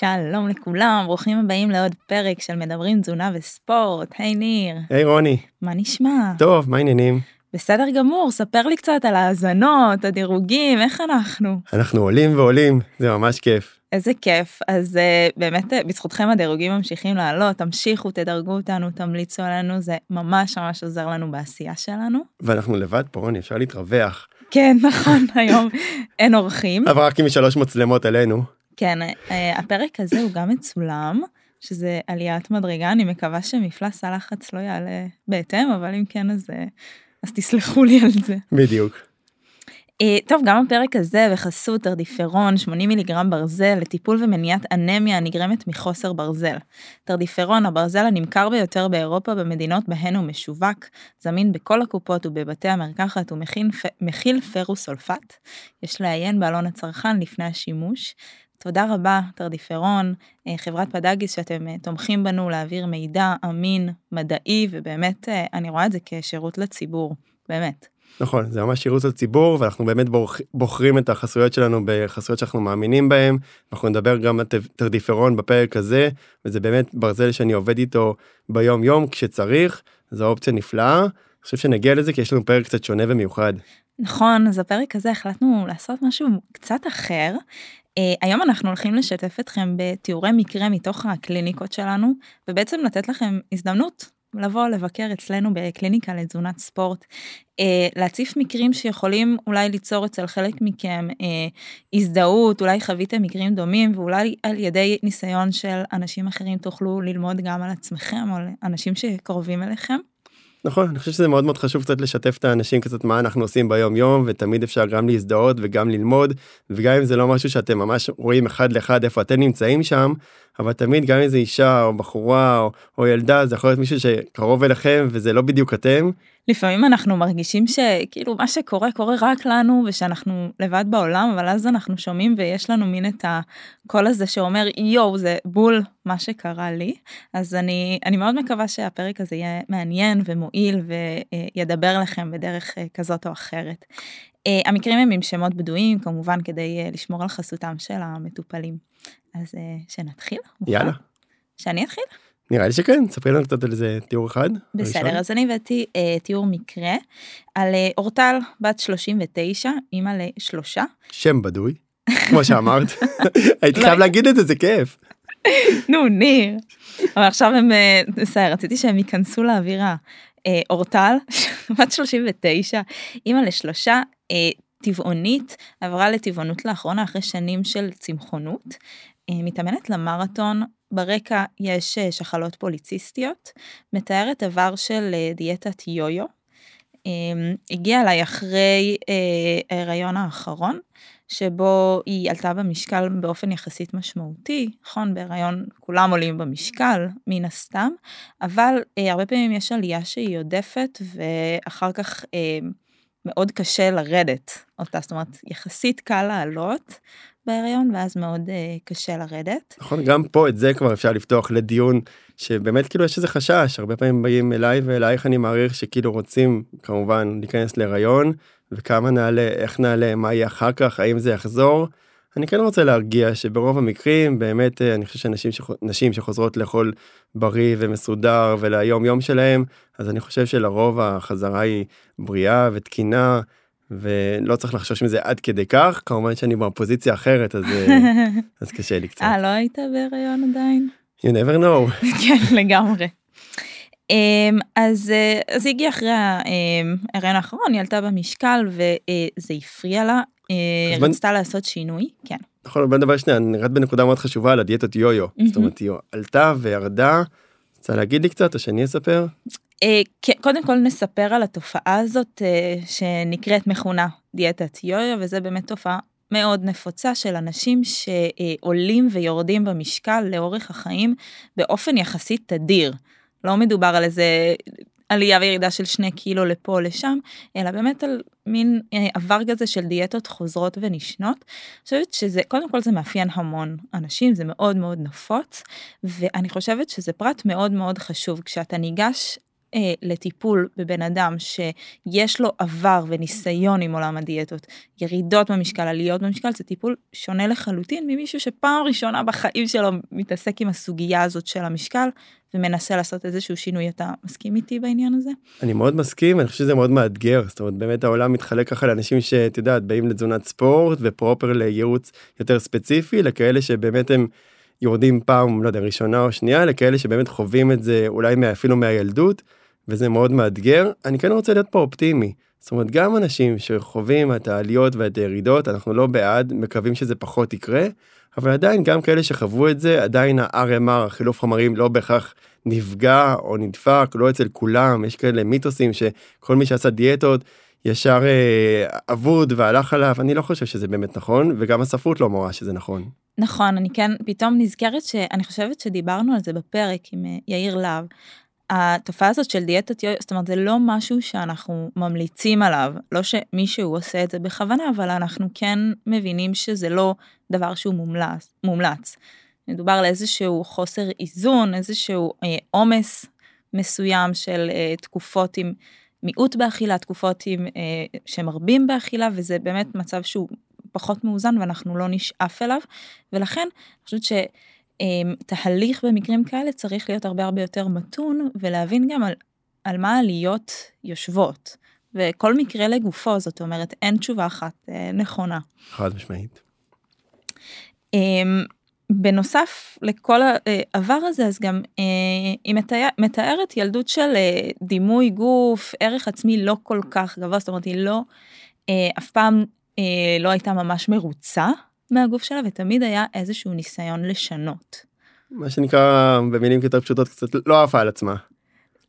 שלום לכולם, ברוכים הבאים לעוד פרק של מדברים תזונה וספורט. היי ניר. היי רוני. מה נשמע? טוב, מה העניינים? בסדר גמור, ספר לי קצת על ההאזנות, הדירוגים, איך אנחנו? אנחנו עולים ועולים, זה ממש כיף. איזה כיף, אז uh, באמת uh, בזכותכם הדירוגים ממשיכים לעלות, תמשיכו, תדרגו אותנו, תמליצו עלינו, זה ממש ממש עוזר לנו בעשייה שלנו. ואנחנו לבד פה, רוני, אפשר להתרווח. כן, נכון, היום אין אורחים. אבל רק עם שלוש מצלמות עלינו. כן, uh, הפרק הזה הוא גם מצולם, שזה עליית מדרגה, אני מקווה שמפלס הלחץ לא יעלה בהתאם, אבל אם כן, אז, uh, אז תסלחו לי על זה. בדיוק. Uh, טוב, גם הפרק הזה בחסות תרדיפרון 80 מיליגרם ברזל לטיפול ומניעת אנמיה הנגרמת מחוסר ברזל. תרדיפרון, הברזל הנמכר ביותר באירופה במדינות בהן הוא משווק, זמין בכל הקופות ובבתי המרקחת ומכיל פרוסולפט. יש לעיין בעלון הצרכן לפני השימוש. תודה רבה, תרדיפרון, uh, חברת פדגיס שאתם uh, תומכים בנו להעביר מידע אמין, מדעי, ובאמת אני רואה את זה כשירות לציבור, באמת. נכון זה ממש שירות לציבור ואנחנו באמת בוחרים את החסויות שלנו בחסויות שאנחנו מאמינים בהם אנחנו נדבר גם על תרדיפרון בפרק הזה וזה באמת ברזל שאני עובד איתו ביום יום כשצריך זו אופציה נפלאה. אני חושב שנגיע לזה כי יש לנו פרק קצת שונה ומיוחד. נכון אז בפרק הזה החלטנו לעשות משהו קצת אחר. Uh, היום אנחנו הולכים לשתף אתכם בתיאורי מקרה מתוך הקליניקות שלנו ובעצם לתת לכם הזדמנות לבוא לבקר אצלנו בקליניקה לתזונת ספורט, אה, להציף מקרים שיכולים אולי ליצור אצל חלק מכם אה, הזדהות, אולי חוויתם מקרים דומים ואולי על ידי ניסיון של אנשים אחרים תוכלו ללמוד גם על עצמכם או על אנשים שקרובים אליכם. נכון אני חושב שזה מאוד מאוד חשוב קצת לשתף את האנשים קצת מה אנחנו עושים ביום יום ותמיד אפשר גם להזדהות וגם ללמוד וגם אם זה לא משהו שאתם ממש רואים אחד לאחד איפה אתם נמצאים שם אבל תמיד גם איזה אישה או בחורה או, או ילדה זה יכול להיות מישהו שקרוב אליכם וזה לא בדיוק אתם. לפעמים אנחנו מרגישים שכאילו מה שקורה קורה רק לנו ושאנחנו לבד בעולם אבל אז אנחנו שומעים ויש לנו מין את הקול הזה שאומר יואו זה בול מה שקרה לי אז אני אני מאוד מקווה שהפרק הזה יהיה מעניין ומועיל וידבר לכם בדרך אה, כזאת או אחרת. Uh, המקרים הם עם שמות בדויים כמובן כדי uh, לשמור על חסותם של המטופלים. אז uh, שנתחיל? יאללה. שאני אתחיל? נראה לי שכן, ספרי לנו קצת על איזה תיאור אחד. בסדר, ראשון. אז אני הבאתי uh, תיאור מקרה על uh, אורטל בת 39, אימא לשלושה. שם בדוי, כמו שאמרת. הייתי חייב להגיד את זה, זה כיף. נו, ניר. אבל עכשיו הם, בסדר, רציתי שהם ייכנסו לאווירה. אורטל, בת 39, אימא לשלושה, אה, טבעונית, עברה לטבעונות לאחרונה אחרי שנים של צמחונות. אה, מתאמנת למרתון, ברקע יש אה, שחלות פוליציסטיות, מתארת עבר של דיאטת יו-יו. הגיעה אליי אחרי ההיריון האחרון, שבו היא עלתה במשקל באופן יחסית משמעותי, נכון, בהיריון כולם עולים במשקל, מן הסתם, אבל הרבה פעמים יש עלייה שהיא עודפת, ואחר כך מאוד קשה לרדת. אותה, זאת אומרת יחסית קל לעלות בהיריון ואז מאוד uh, קשה לרדת. נכון, גם פה את זה כבר אפשר לפתוח לדיון שבאמת כאילו יש איזה חשש, הרבה פעמים באים אליי ואלייך אני מעריך שכאילו רוצים כמובן להיכנס להיריון וכמה נעלה, איך נעלה, מה יהיה אחר כך, האם זה יחזור. אני כן רוצה להרגיע שברוב המקרים באמת אה, אני חושב שנשים שנשים שחוזרות לאכול בריא ומסודר וליום יום שלהם אז אני חושב שלרוב החזרה היא בריאה ותקינה ולא צריך לחשוש מזה עד כדי כך כמובן שאני בפוזיציה אחרת אז אה, אז קשה לי קצת. אה לא היית בהיריון עדיין? You never know. כן לגמרי. אמ, אז אה, אז היא הגיעה אחרי ההיריון האחרון היא עלתה במשקל וזה הפריע לה היא רצתה לעשות שינוי כן. נכון בוא נדבר שנייה נראית בנקודה מאוד חשובה על הדיאטות יו-יו זאת אומרת היא עלתה וירדה. רוצה להגיד לי קצת או שאני אספר? אה, קודם כל נספר על התופעה הזאת אה, שנקראת מכונה דיאטת יו-יו וזה באמת תופעה מאוד נפוצה של אנשים שעולים ויורדים במשקל לאורך החיים באופן יחסית תדיר. לא מדובר על איזה עלייה וירידה של שני קילו לפה או לשם, אלא באמת על מין אה, עבר כזה של דיאטות חוזרות ונשנות. אני חושבת שזה, קודם כל זה מאפיין המון אנשים, זה מאוד מאוד נפוץ, ואני חושבת שזה פרט מאוד מאוד חשוב. כשאתה ניגש אה, לטיפול בבן אדם שיש לו עבר וניסיון עם עולם הדיאטות, ירידות במשקל, עליות במשקל, זה טיפול שונה לחלוטין ממישהו שפעם ראשונה בחיים שלו מתעסק עם הסוגיה הזאת של המשקל ומנסה לעשות איזשהו שינוי. אתה מסכים איתי בעניין הזה? אני מאוד מסכים, אני חושב שזה מאוד מאתגר, זאת אומרת באמת העולם מתחלק ככה לאנשים שאת יודעת באים לתזונת ספורט ופרופר לייעוץ יותר ספציפי, לכאלה שבאמת הם יורדים פעם, לא יודע, ראשונה או שנייה, לכאלה שבאמת חווים את זה אולי אפילו מהילדות. וזה מאוד מאתגר. אני כן רוצה להיות פה אופטימי. זאת אומרת, גם אנשים שחווים את העליות ואת הירידות, אנחנו לא בעד, מקווים שזה פחות יקרה, אבל עדיין גם כאלה שחוו את זה, עדיין ה-RMR, החילוף חומרים, לא בהכרח נפגע או נדפק, לא אצל כולם, יש כאלה מיתוסים שכל מי שעשה דיאטות ישר אה, אבוד והלך עליו, אני לא חושב שזה באמת נכון, וגם הספרות לא מורה שזה נכון. נכון, אני כן פתאום נזכרת שאני חושבת שדיברנו על זה בפרק עם אה, יאיר להב, התופעה הזאת של דיאטת יו, זאת אומרת זה לא משהו שאנחנו ממליצים עליו, לא שמישהו עושה את זה בכוונה, אבל אנחנו כן מבינים שזה לא דבר שהוא מומלץ. מומלץ. מדובר על איזשהו חוסר איזון, איזשהו אה, עומס אה, מסוים של אה, תקופות עם מיעוט באכילה, תקופות עם, אה, שמרבים באכילה, וזה באמת מצב שהוא פחות מאוזן ואנחנו לא נשאף אליו, ולכן אני חושבת ש... אמ, תהליך במקרים כאלה צריך להיות הרבה הרבה יותר מתון ולהבין גם על, על מה העליות יושבות. וכל מקרה לגופו, זאת אומרת, אין תשובה אחת אה, נכונה. חד משמעית. אמ, בנוסף לכל העבר הזה, אז גם אה, היא מתאר, מתארת ילדות של אה, דימוי גוף, ערך עצמי לא כל כך גבוה, זאת אומרת, היא לא, אף פעם לא הייתה ממש מרוצה מהגוף שלה ותמיד היה איזשהו ניסיון לשנות. מה שנקרא במילים יותר פשוטות קצת לא עפה על עצמה.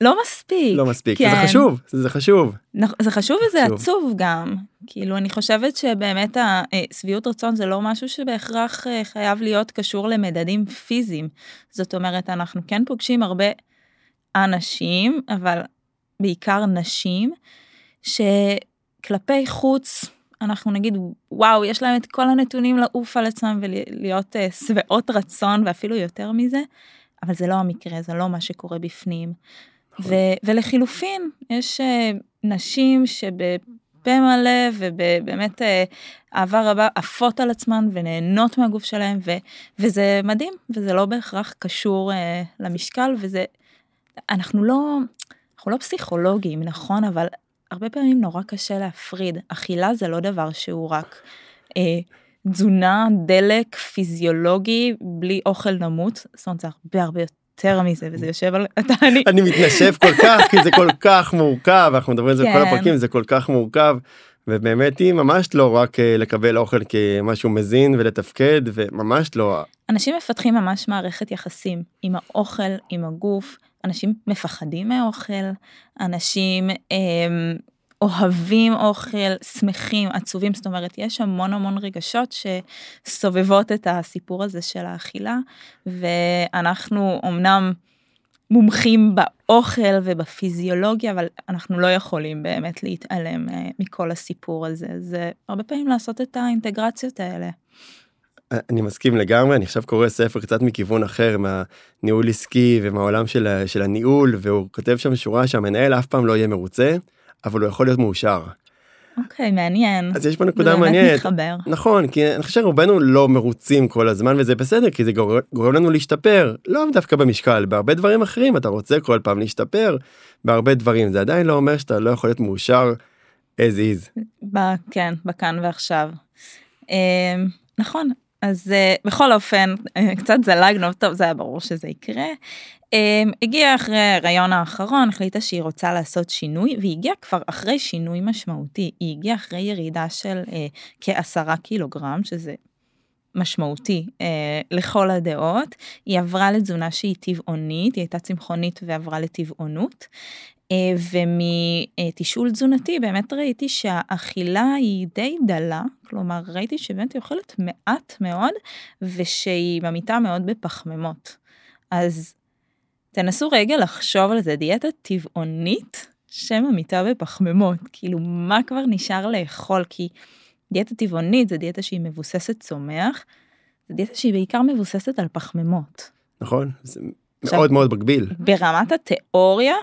לא מספיק. לא מספיק, כן. זה חשוב, זה חשוב. זה חשוב וזה חשוב. עצוב גם. כאילו אני חושבת שבאמת השביעות רצון זה לא משהו שבהכרח אה, חייב להיות קשור למדדים פיזיים. זאת אומרת אנחנו כן פוגשים הרבה אנשים, אבל בעיקר נשים, שכלפי חוץ אנחנו נגיד וואו יש להם את כל הנתונים לעוף על עצמם ולהיות uh, שבעות רצון ואפילו יותר מזה, אבל זה לא המקרה זה לא מה שקורה בפנים. נכון. ו- ולחילופין יש uh, נשים שבפה מלא ובאמת uh, אהבה רבה עפות על עצמן ונהנות מהגוף שלהם ו- וזה מדהים וזה לא בהכרח קשור uh, למשקל וזה אנחנו לא אנחנו לא פסיכולוגים נכון אבל הרבה פעמים נורא קשה להפריד. אכילה זה לא דבר שהוא רק אה, תזונה, דלק, פיזיולוגי, בלי אוכל נמות. זאת אומרת, זה הרבה הרבה יותר מזה, וזה יושב על... אני... אני מתנשף כל כך, כי זה כל כך מורכב, אנחנו מדברים על זה בכל כן. הפרקים, זה כל כך מורכב. ובאמת היא ממש לא רק אה, לקבל אוכל כמשהו מזין ולתפקד וממש לא. אנשים מפתחים ממש מערכת יחסים עם האוכל, עם הגוף, אנשים מפחדים מאוכל, אנשים אה, אוהבים אוכל, שמחים, עצובים, זאת אומרת, יש המון המון רגשות שסובבות את הסיפור הזה של האכילה, ואנחנו אמנם מומחים באוכל ובפיזיולוגיה, אבל אנחנו לא יכולים באמת להתעלם אה, מכל הסיפור הזה, זה הרבה פעמים לעשות את האינטגרציות האלה. אני מסכים לגמרי אני עכשיו קורא ספר קצת מכיוון אחר מהניהול עסקי ומהעולם של, של הניהול והוא כותב שם שורה שהמנהל אף פעם לא יהיה מרוצה אבל הוא יכול להיות מאושר. אוקיי okay, מעניין אז יש פה נקודה מעניינת מתחבר. נכון כי אני חושב שרובנו לא מרוצים כל הזמן וזה בסדר כי זה גורם, גורם לנו להשתפר לא דווקא במשקל בהרבה דברים אחרים אתה רוצה כל פעם להשתפר בהרבה דברים זה עדיין לא אומר שאתה לא יכול להיות מאושר as is. ב- כן בכאן ועכשיו. אה, נכון אז uh, בכל אופן uh, קצת זלגנו טוב זה היה ברור שזה יקרה. Um, הגיעה אחרי ההריון האחרון החליטה שהיא רוצה לעשות שינוי והיא הגיעה כבר אחרי שינוי משמעותי. היא הגיעה אחרי ירידה של uh, כעשרה קילוגרם שזה משמעותי uh, לכל הדעות. היא עברה לתזונה שהיא טבעונית היא הייתה צמחונית ועברה לטבעונות. אה, ומתשאול תזונתי באמת ראיתי שהאכילה היא די דלה, כלומר ראיתי שבאמת היא אוכלת מעט מאוד ושהיא ממיתה מאוד בפחמימות. אז תנסו רגע לחשוב על זה, דיאטה טבעונית שממיתה בפחמימות, כאילו מה כבר נשאר לאכול, כי דיאטה טבעונית זה דיאטה שהיא מבוססת צומח, זה דיאטה שהיא בעיקר מבוססת על פחמימות. נכון, זה מאוד מאוד מגביל. ברמת התיאוריה,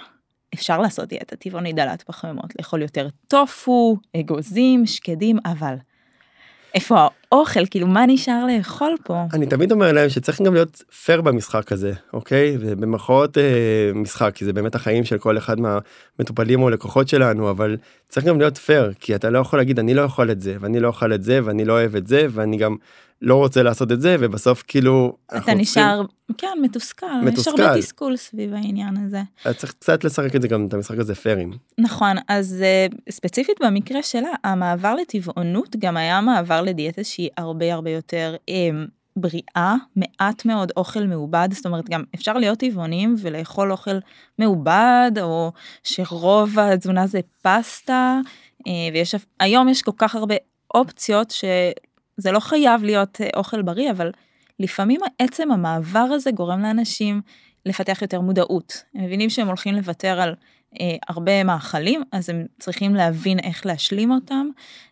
אפשר לעשות דיאטה טבעונית דלת פחמימות, לאכול יותר טופו, אגוזים, שקדים, אבל איפה האוכל, כאילו מה נשאר לאכול פה? אני תמיד אומר להם שצריך גם להיות פייר במשחק הזה, אוקיי? ובמרכאות אה, משחק, כי זה באמת החיים של כל אחד מהמטופלים או לקוחות שלנו, אבל צריך גם להיות פייר, כי אתה לא יכול להגיד אני לא יכול את זה, ואני לא אוכל את זה, ואני לא אוהב את זה, ואני גם לא רוצה לעשות את זה ובסוף כאילו אתה נשאר כן מתוסכל מתוסכל יש הרבה תסכול סביב העניין הזה. צריך קצת לשחק את זה גם את המשחק הזה פיירים. נכון אז uh, ספציפית במקרה שלה המעבר לטבעונות גם היה מעבר לדיאטה שהיא הרבה הרבה יותר um, בריאה מעט מאוד אוכל מעובד זאת אומרת גם אפשר להיות טבעונים ולאכול אוכל מעובד או שרוב התזונה זה פסטה uh, ויש היום יש כל כך הרבה אופציות ש... זה לא חייב להיות אה, אוכל בריא, אבל לפעמים עצם המעבר הזה גורם לאנשים לפתח יותר מודעות. הם מבינים שהם הולכים לוותר על אה, הרבה מאכלים, אז הם צריכים להבין איך להשלים אותם.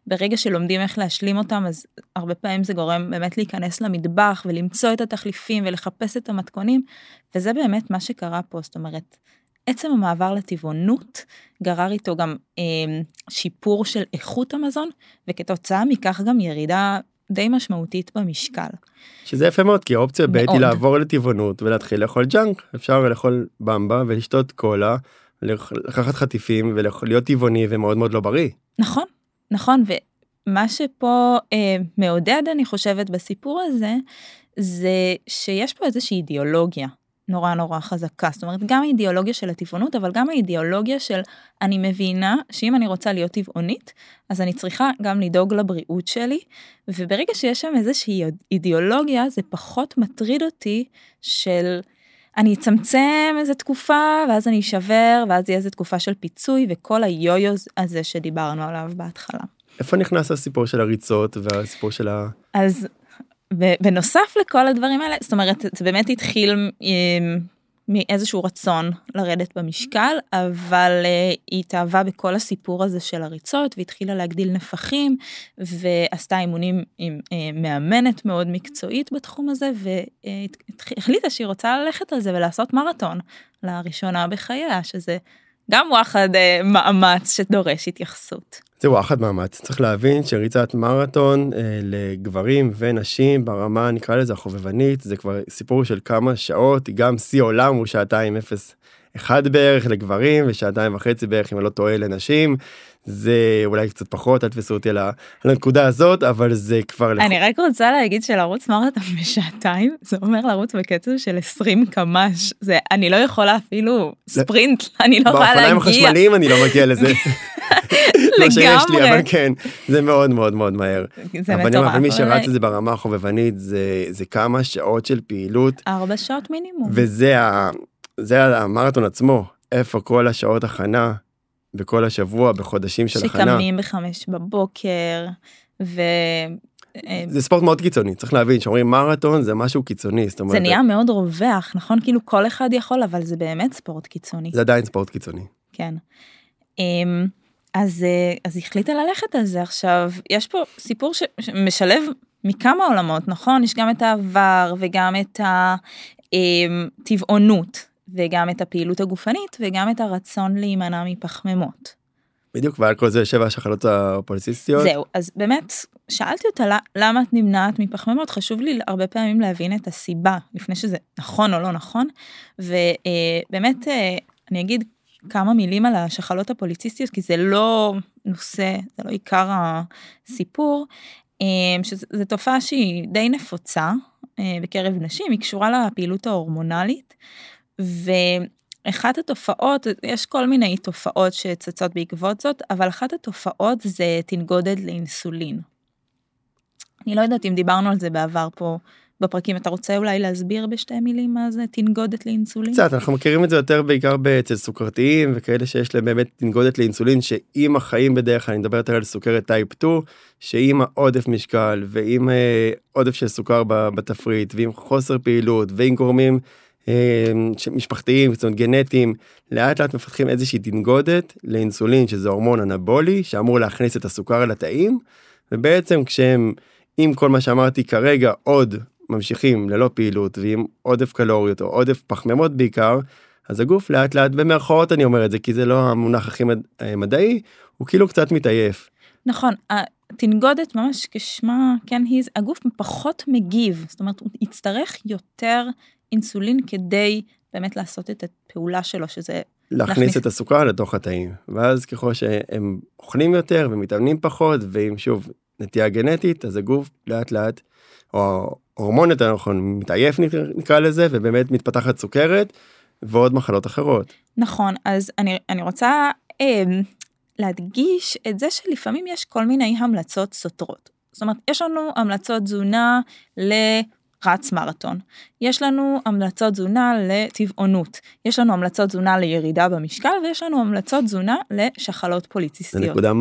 ברגע שלומדים איך להשלים אותם, אז הרבה פעמים זה גורם באמת להיכנס למטבח ולמצוא את התחליפים ולחפש את המתכונים, וזה באמת מה שקרה פה, זאת אומרת, עצם המעבר לטבעונות גרר איתו גם אה, שיפור של איכות המזון, וכתוצאה מכך גם ירידה די משמעותית במשקל. שזה יפה מאוד כי האופציה ב' היא לעבור לטבעונות ולהתחיל לאכול ג'אנק אפשר לאכול במבה ולשתות קולה לקחת חטיפים ולהיות טבעוני ומאוד מאוד לא בריא. נכון נכון ומה שפה אה, מעודד אני חושבת בסיפור הזה זה שיש פה איזושהי אידיאולוגיה נורא נורא חזקה זאת אומרת גם האידיאולוגיה של הטבעונות אבל גם האידיאולוגיה של אני מבינה שאם אני רוצה להיות טבעונית אז אני צריכה גם לדאוג לבריאות שלי וברגע שיש שם איזושהי אידיאולוגיה זה פחות מטריד אותי של אני אצמצם איזה תקופה ואז אני אשבר ואז יהיה איזה תקופה של פיצוי וכל היו-יו הזה שדיברנו עליו בהתחלה. איפה נכנס הסיפור של הריצות והסיפור של ה... אז בנוסף לכל הדברים האלה, זאת אומרת, זה באמת התחיל מאיזשהו רצון לרדת במשקל, אבל uh, היא התאהבה בכל הסיפור הזה של הריצות והתחילה להגדיל נפחים ועשתה אימונים עם uh, מאמנת מאוד מקצועית בתחום הזה והחליטה שהיא רוצה ללכת על זה ולעשות מרתון לראשונה בחייה, שזה גם וואחד uh, מאמץ שדורש התייחסות. זה וואחד מאמץ צריך להבין שריצת מרתון אה, לגברים ונשים ברמה נקרא לזה החובבנית זה כבר סיפור של כמה שעות גם שיא עולם הוא שעתיים אפס אחד בערך לגברים ושעתיים וחצי בערך אם אני לא טועה לנשים זה אולי קצת פחות אל תפסו אותי על הנקודה הזאת אבל זה כבר אני רק רוצה להגיד שלרוץ מרתון בשעתיים זה אומר לרוץ בקצב של 20 קמ"ש זה אני לא יכולה אפילו ספרינט אני לא יכולה להגיע. באופניים החשמליים אני לא מגיע לזה. לא שיש לי אבל כן זה מאוד מאוד מאוד מהר. זה מטורף. אבל מי שרץ את זה ברמה החובבנית זה זה כמה שעות של פעילות. ארבע שעות מינימום. וזה ה, זה המרתון עצמו איפה כל השעות הכנה בכל השבוע בחודשים של הכנה. שקמים בחמש בבוקר ו... אה, זה ספורט מאוד קיצוני צריך להבין שאומרים מרתון זה משהו קיצוני זאת אומרת זה נהיה מאוד רווח נכון כאילו כל אחד יכול אבל זה באמת ספורט קיצוני זה עדיין ספורט קיצוני כן. אז אה, אז החליטה ללכת על זה עכשיו יש פה סיפור שמשלב מכמה עולמות נכון יש גם את העבר וגם את הטבעונות אמ, וגם את הפעילות הגופנית וגם את הרצון להימנע מפחמימות. בדיוק ועל כל זה יושב השחלות הפוליציסטיות. זהו אז באמת שאלתי אותה למה את נמנעת מפחמימות חשוב לי הרבה פעמים להבין את הסיבה לפני שזה נכון או לא נכון ובאמת אה, אני אגיד כמה מילים על השחלות הפוליציסטיות כי זה לא נושא זה לא עיקר הסיפור אה, שזו תופעה שהיא די נפוצה אה, בקרב נשים היא קשורה לפעילות ההורמונלית ואחת התופעות יש כל מיני תופעות שצצות בעקבות זאת אבל אחת התופעות זה תנגודת לאינסולין. אני לא יודעת אם דיברנו על זה בעבר פה בפרקים אתה רוצה אולי להסביר בשתי מילים מה זה תנגודת לאינסולין? קצת אנחנו מכירים את זה יותר בעיקר אצל סוכרתיים וכאלה שיש להם באמת תנגודת לאינסולין שעם החיים בדרך כלל אני מדבר יותר על סוכרת טייפ 2 שעם העודף משקל ועם אה, עודף של סוכר בתפריט ועם חוסר פעילות ועם גורמים אה, משפחתיים זאת אומרת גנטיים לאט לאט מפתחים איזושהי תנגודת לאינסולין שזה הורמון אנבולי שאמור להכניס את הסוכר לתאים ובעצם כשהם עם כל מה שאמרתי כרגע עוד ממשיכים ללא פעילות ועם עודף קלוריות או עודף פחמימות בעיקר, אז הגוף לאט לאט במרכאות אני אומר את זה כי זה לא המונח הכי מד... אה, מדעי הוא כאילו קצת מתעייף. נכון, התנגודת ממש כשמה כן היא, הגוף פחות מגיב, זאת אומרת הוא יצטרך יותר אינסולין כדי באמת לעשות את הפעולה שלו שזה להכניס להכניס את הסוכר לתוך התאים ואז ככל שהם אוכלים יותר ומתאמנים פחות ואם שוב נטייה גנטית אז הגוף לאט לאט או הורמון יותר נכון מתעייף נקרא לזה ובאמת מתפתחת סוכרת ועוד מחלות אחרות. נכון אז אני אני רוצה אה, להדגיש את זה שלפעמים יש כל מיני המלצות סותרות. זאת אומרת יש לנו המלצות תזונה ל... רץ מרתון. יש לנו המלצות תזונה לטבעונות, יש לנו המלצות תזונה לירידה במשקל ויש לנו המלצות תזונה לשחלות פוליציסטיות. זה נקודה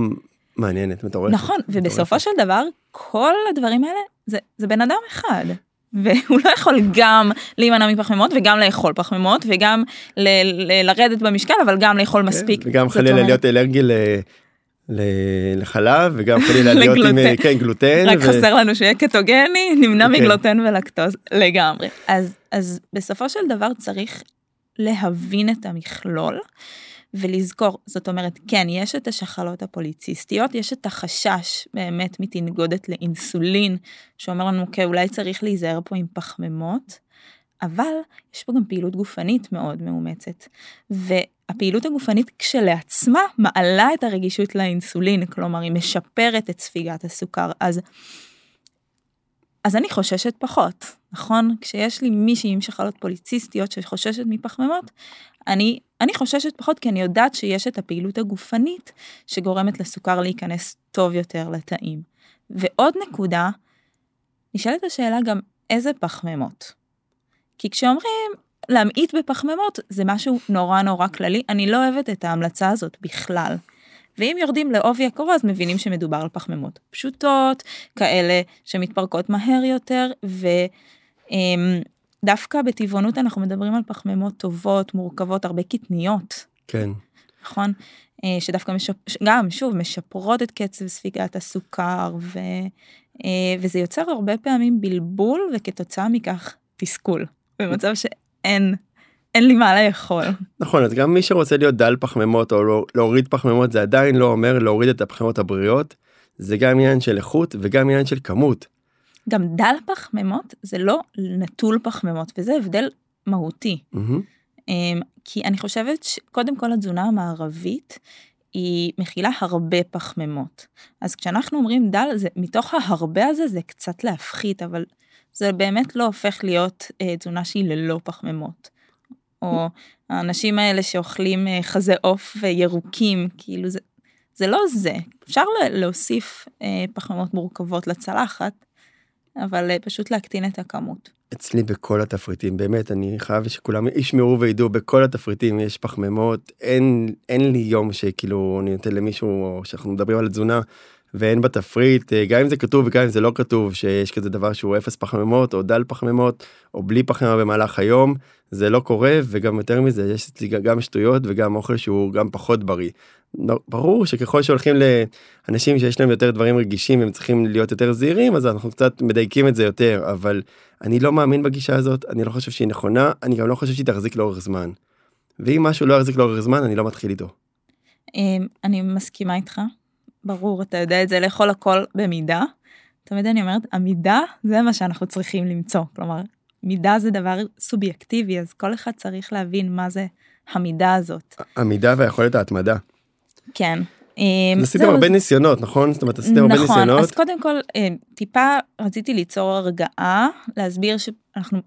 מעניינת, מטורפת. נכון, ובסופו של דבר כל הדברים האלה זה, זה בן אדם אחד. והוא לא יכול גם להימנע מפחמימות וגם לאכול פחמימות וגם ל- ל- לרדת במשקל אבל גם לאכול כן, מספיק. וגם חלילה להיות אלרגי ל... לחלב וגם חלילה להיות עם כן, גלוטן. רק ו... חסר לנו שיהיה קטוגני, נמנע כן. מגלוטן ולקטוז לגמרי. אז, אז בסופו של דבר צריך להבין את המכלול ולזכור, זאת אומרת, כן, יש את השחלות הפוליציסטיות, יש את החשש באמת מתנגודת לאינסולין, שאומר לנו, אוקיי, אולי צריך להיזהר פה עם פחמימות, אבל יש פה גם פעילות גופנית מאוד מאומצת. והפעילות הגופנית כשלעצמה מעלה את הרגישות לאינסולין, כלומר היא משפרת את ספיגת הסוכר. אז, אז אני חוששת פחות, נכון? כשיש לי מישהי עם שחלות פוליציסטיות שחוששת מפחמימות, אני, אני חוששת פחות כי אני יודעת שיש את הפעילות הגופנית שגורמת לסוכר להיכנס טוב יותר לתאים. ועוד נקודה, נשאלת השאלה גם איזה פחמימות. כי כשאומרים להמעיט בפחמימות זה משהו נורא נורא כללי, אני לא אוהבת את ההמלצה הזאת בכלל. ואם יורדים לעובי הקורה אז מבינים שמדובר על פחמימות פשוטות, כאלה שמתפרקות מהר יותר, ודווקא בטבעונות אנחנו מדברים על פחמימות טובות, מורכבות, הרבה קטניות. כן. נכון? אה, שדווקא משפ... גם שוב משפרות את קצב ספיגת הסוכר ו... אה, וזה יוצר הרבה פעמים בלבול וכתוצאה מכך תסכול. במצב שאין אין לי מה לאכול. נכון אז גם מי שרוצה להיות דל פחמימות או לא, להוריד פחמימות זה עדיין לא אומר להוריד את הפחמימות הבריאות זה גם עניין של איכות וגם עניין של כמות. גם דל פחמימות זה לא נטול פחמימות וזה הבדל מהותי. Mm-hmm. כי אני חושבת שקודם כל התזונה המערבית היא מכילה הרבה פחמימות. אז כשאנחנו אומרים דל זה מתוך ההרבה הזה זה קצת להפחית אבל זה באמת לא הופך להיות אה, תזונה שהיא ללא פחמימות. או האנשים האלה שאוכלים אה, חזה עוף וירוקים, כאילו זה, זה לא זה. אפשר להוסיף אה, פחמימות מורכבות לצלחת, אבל אה, פשוט להקטין את הכמות. אצלי בכל התפריטים באמת אני חייב שכולם ישמעו וידעו בכל התפריטים יש פחמימות אין אין לי יום שכאילו אני נותן למישהו או שאנחנו מדברים על תזונה ואין בתפריט אה, גם אם זה כתוב וגם אם זה לא כתוב שיש כזה דבר שהוא אפס פחמימות או דל פחמימות או בלי פחמימה במהלך היום זה לא קורה וגם יותר מזה יש אצלי גם שטויות וגם אוכל שהוא גם פחות בריא. ברור שככל שהולכים לאנשים שיש להם יותר דברים רגישים הם צריכים להיות יותר זהירים אז אנחנו קצת מדייקים את זה יותר אבל אני לא מאמין בגישה הזאת אני לא חושב שהיא נכונה אני גם לא חושב שהיא תחזיק לאורך זמן. ואם משהו לא יחזיק לאורך זמן אני לא מתחיל איתו. אמ, אני מסכימה איתך ברור, אתה יודע את זה, לאכול הכל במידה. תמיד אני אומרת, המידה זה מה שאנחנו צריכים למצוא. כלומר, מידה זה דבר סובייקטיבי, אז כל אחד צריך להבין מה זה המידה הזאת. המידה ויכולת ההתמדה. כן. אמ, עשיתם הרבה ניסיונות נכון זאת אומרת עשיתם הרבה ניסיונות. נכון אז קודם כל אה, טיפה רציתי ליצור הרגעה להסביר שאנחנו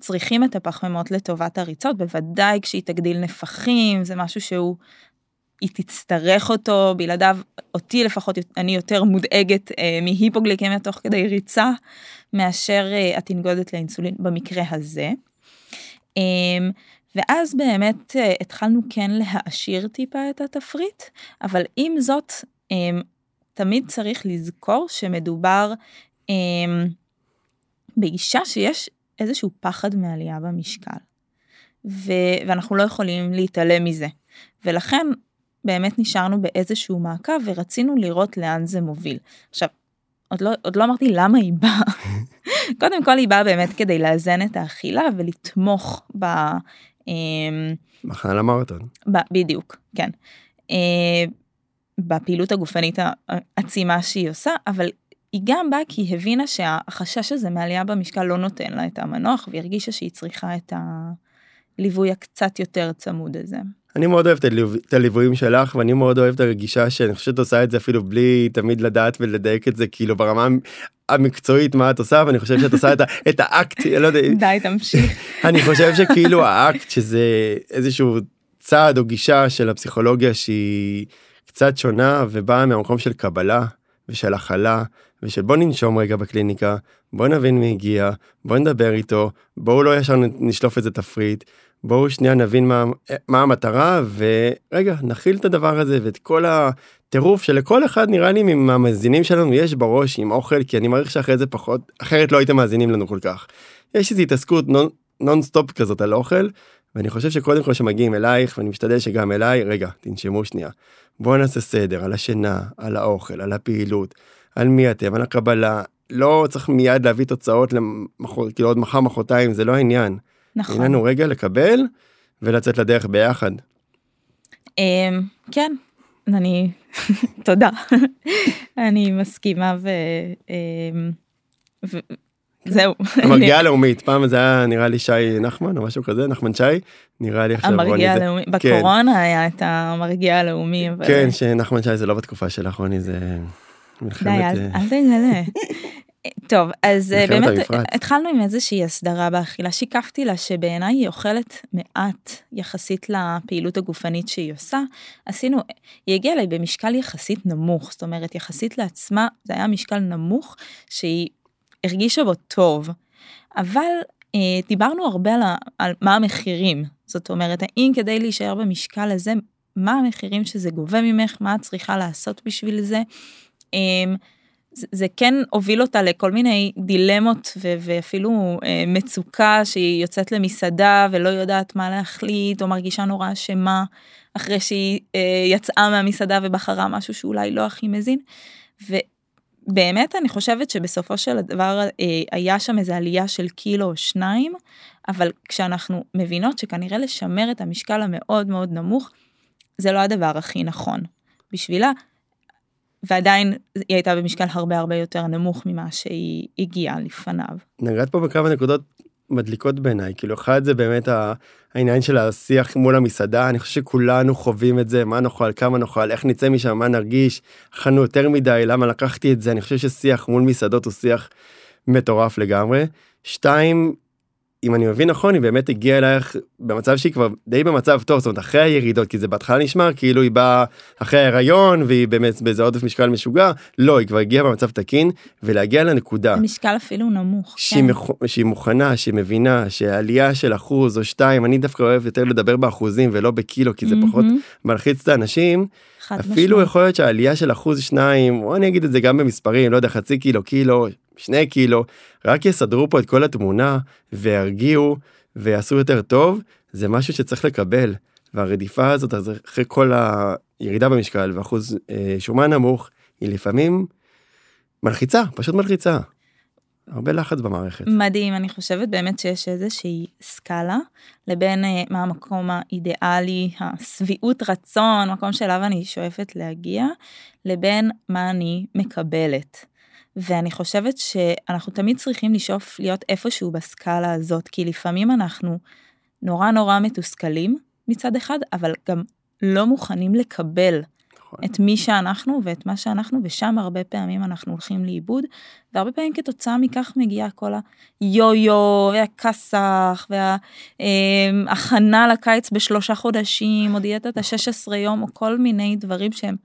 צריכים את הפחמימות לטובת הריצות בוודאי כשהיא תגדיל נפחים זה משהו שהוא היא תצטרך אותו בלעדיו אותי לפחות אני יותר מודאגת אה, מהיפוגליקמיה תוך כדי ריצה מאשר אה, התנגודת לאינסולין במקרה הזה. אה, ואז באמת אה, התחלנו כן להעשיר טיפה את התפריט אבל עם זאת אה, תמיד צריך לזכור שמדובר אה, באישה שיש איזשהו פחד מעלייה במשקל. ו- ואנחנו לא יכולים להתעלם מזה. ולכן באמת נשארנו באיזשהו מעקב ורצינו לראות לאן זה מוביל. עכשיו, עוד לא, עוד לא אמרתי למה היא באה. קודם כל היא באה באמת כדי לאזן את האכילה ולתמוך ב, אמ, מחנה למרתון. ב- בדיוק, כן. אה, בפעילות הגופנית העצימה שהיא עושה, אבל היא גם באה כי היא הבינה שהחשש הזה מעלייה במשקל לא נותן לה את המנוח, והיא הרגישה שהיא צריכה את הליווי הקצת יותר צמוד הזה. אני מאוד אוהב את הליו- את הליוויים שלך ואני מאוד אוהב את הרגישה שאני חושבת עושה את זה אפילו בלי תמיד לדעת ולדייק את זה כאילו ברמה המקצועית מה את עושה ואני חושב שאת עושה את האקט אני לא יודע די, תמשיך. אני חושב שכאילו האקט שזה איזשהו צעד או גישה של הפסיכולוגיה שהיא קצת שונה ובאה מהמקום של קבלה ושל הכלה ושל בוא ננשום רגע בקליניקה בוא נבין מי הגיע בוא נדבר איתו בואו לא ישר נשלוף איזה תפריט בואו שנייה נבין מה, מה המטרה ורגע נכיל את הדבר הזה ואת כל הטירוף שלכל אחד נראה לי מהמאזינים שלנו יש בראש עם אוכל כי אני מעריך שאחרי זה פחות אחרת לא הייתם מאזינים לנו כל כך. יש איזו התעסקות נון, נון סטופ כזאת על אוכל ואני חושב שקודם כל שמגיעים אלייך ואני משתדל שגם אליי רגע תנשמו שנייה בואו נעשה סדר על השינה על האוכל על הפעילות על מי אתם על הקבלה לא צריך מיד להביא תוצאות למחר כאילו עוד מחר מחרתיים זה לא העניין. נכון. העניין הוא רגע לקבל ולצאת לדרך ביחד. אמ, כן, אני, תודה. אני מסכימה ו... אמ, ו- זהו. המרגיעה הלאומית פעם זה היה נראה לי שי נחמן או משהו כזה נחמן שי נראה לי עכשיו רוני המרגיע זה- הלאומי, כן. בקורונה היה את המרגיע הלאומי. כן שנחמן שי זה לא בתקופה שלך רוני זה די, מלחמת אל אה, אל תגלה. טוב, אז אה, באמת. התחלנו עם איזושהי הסדרה באכילה, שיקפתי לה שבעיניי היא אוכלת מעט יחסית לפעילות הגופנית שהיא עושה. עשינו, היא הגיעה אליי במשקל יחסית נמוך, זאת אומרת יחסית לעצמה זה היה משקל נמוך שהיא הרגישה בו טוב, אבל אה, דיברנו הרבה על, ה, על מה המחירים, זאת אומרת האם כדי להישאר במשקל הזה, מה המחירים שזה גובה ממך, מה את צריכה לעשות בשביל זה. אה, זה, כן הוביל אותה לכל מיני דילמות ו- ואפילו אה, מצוקה שהיא יוצאת למסעדה ולא יודעת מה להחליט או מרגישה נורא אשמה אחרי שהיא אה, יצאה מהמסעדה ובחרה משהו שאולי לא הכי מזין. ובאמת אני חושבת שבסופו של דבר אה, היה שם איזה עלייה של קילו או שניים אבל כשאנחנו מבינות שכנראה לשמר את המשקל המאוד מאוד נמוך זה לא הדבר הכי נכון בשבילה. ועדיין היא הייתה במשקל הרבה הרבה יותר נמוך ממה שהיא הגיעה לפניו. נגעת פה בכמה נקודות מדליקות בעיניי כאילו אחד זה באמת העניין של השיח מול המסעדה אני חושב שכולנו חווים את זה מה נאכל כמה נאכל איך נצא משם מה נרגיש אכלנו יותר מדי למה לקחתי את זה אני חושב ששיח מול מסעדות הוא שיח מטורף לגמרי. שתיים אם אני מבין נכון היא באמת הגיעה אלייך במצב שהיא כבר די במצב טוב זאת אומרת אחרי הירידות כי זה בהתחלה נשמע כאילו היא באה אחרי ההיריון והיא באמת באיזה עודף משקל משוגע לא היא כבר הגיעה במצב תקין ולהגיע לנקודה משקל אפילו נמוך. שהיא, כן. מח... שהיא מוכנה, שהיא מבינה שעלייה של אחוז או שתיים, אני דווקא אוהב יותר לדבר באחוזים ולא בקילו, כי זה פחות מהמם. מלחיץ את האנשים, אפילו משמעית. יכול להיות שהעלייה של אחוז שניים, או אני אגיד את זה גם במספרים, לא יודע, חצי קילו, קילו, שני קילו, רק יסדרו פה את כל התמונה וירגיעו ויעשו יותר טוב, זה משהו שצריך לקבל. והרדיפה הזאת, אז אחרי כל הירידה במשקל ואחוז אה, שומן נמוך, היא לפעמים מלחיצה, פשוט מלחיצה. הרבה לחץ במערכת. מדהים, אני חושבת באמת שיש איזושהי סקאלה לבין אה, מה המקום האידיאלי, השביעות רצון, מקום שאליו אני שואפת להגיע, לבין מה אני מקבלת. ואני חושבת שאנחנו תמיד צריכים לשאוף להיות איפשהו בסקאלה הזאת, כי לפעמים אנחנו נורא נורא מתוסכלים מצד אחד, אבל גם לא מוכנים לקבל נכון. את מי שאנחנו ואת מה שאנחנו, ושם הרבה פעמים אנחנו הולכים לאיבוד, והרבה פעמים כתוצאה מכך מגיעה כל היו-יו, והכסח, וההכנה לקיץ בשלושה חודשים, או דיאטת ה-16 יום, או כל מיני דברים שהם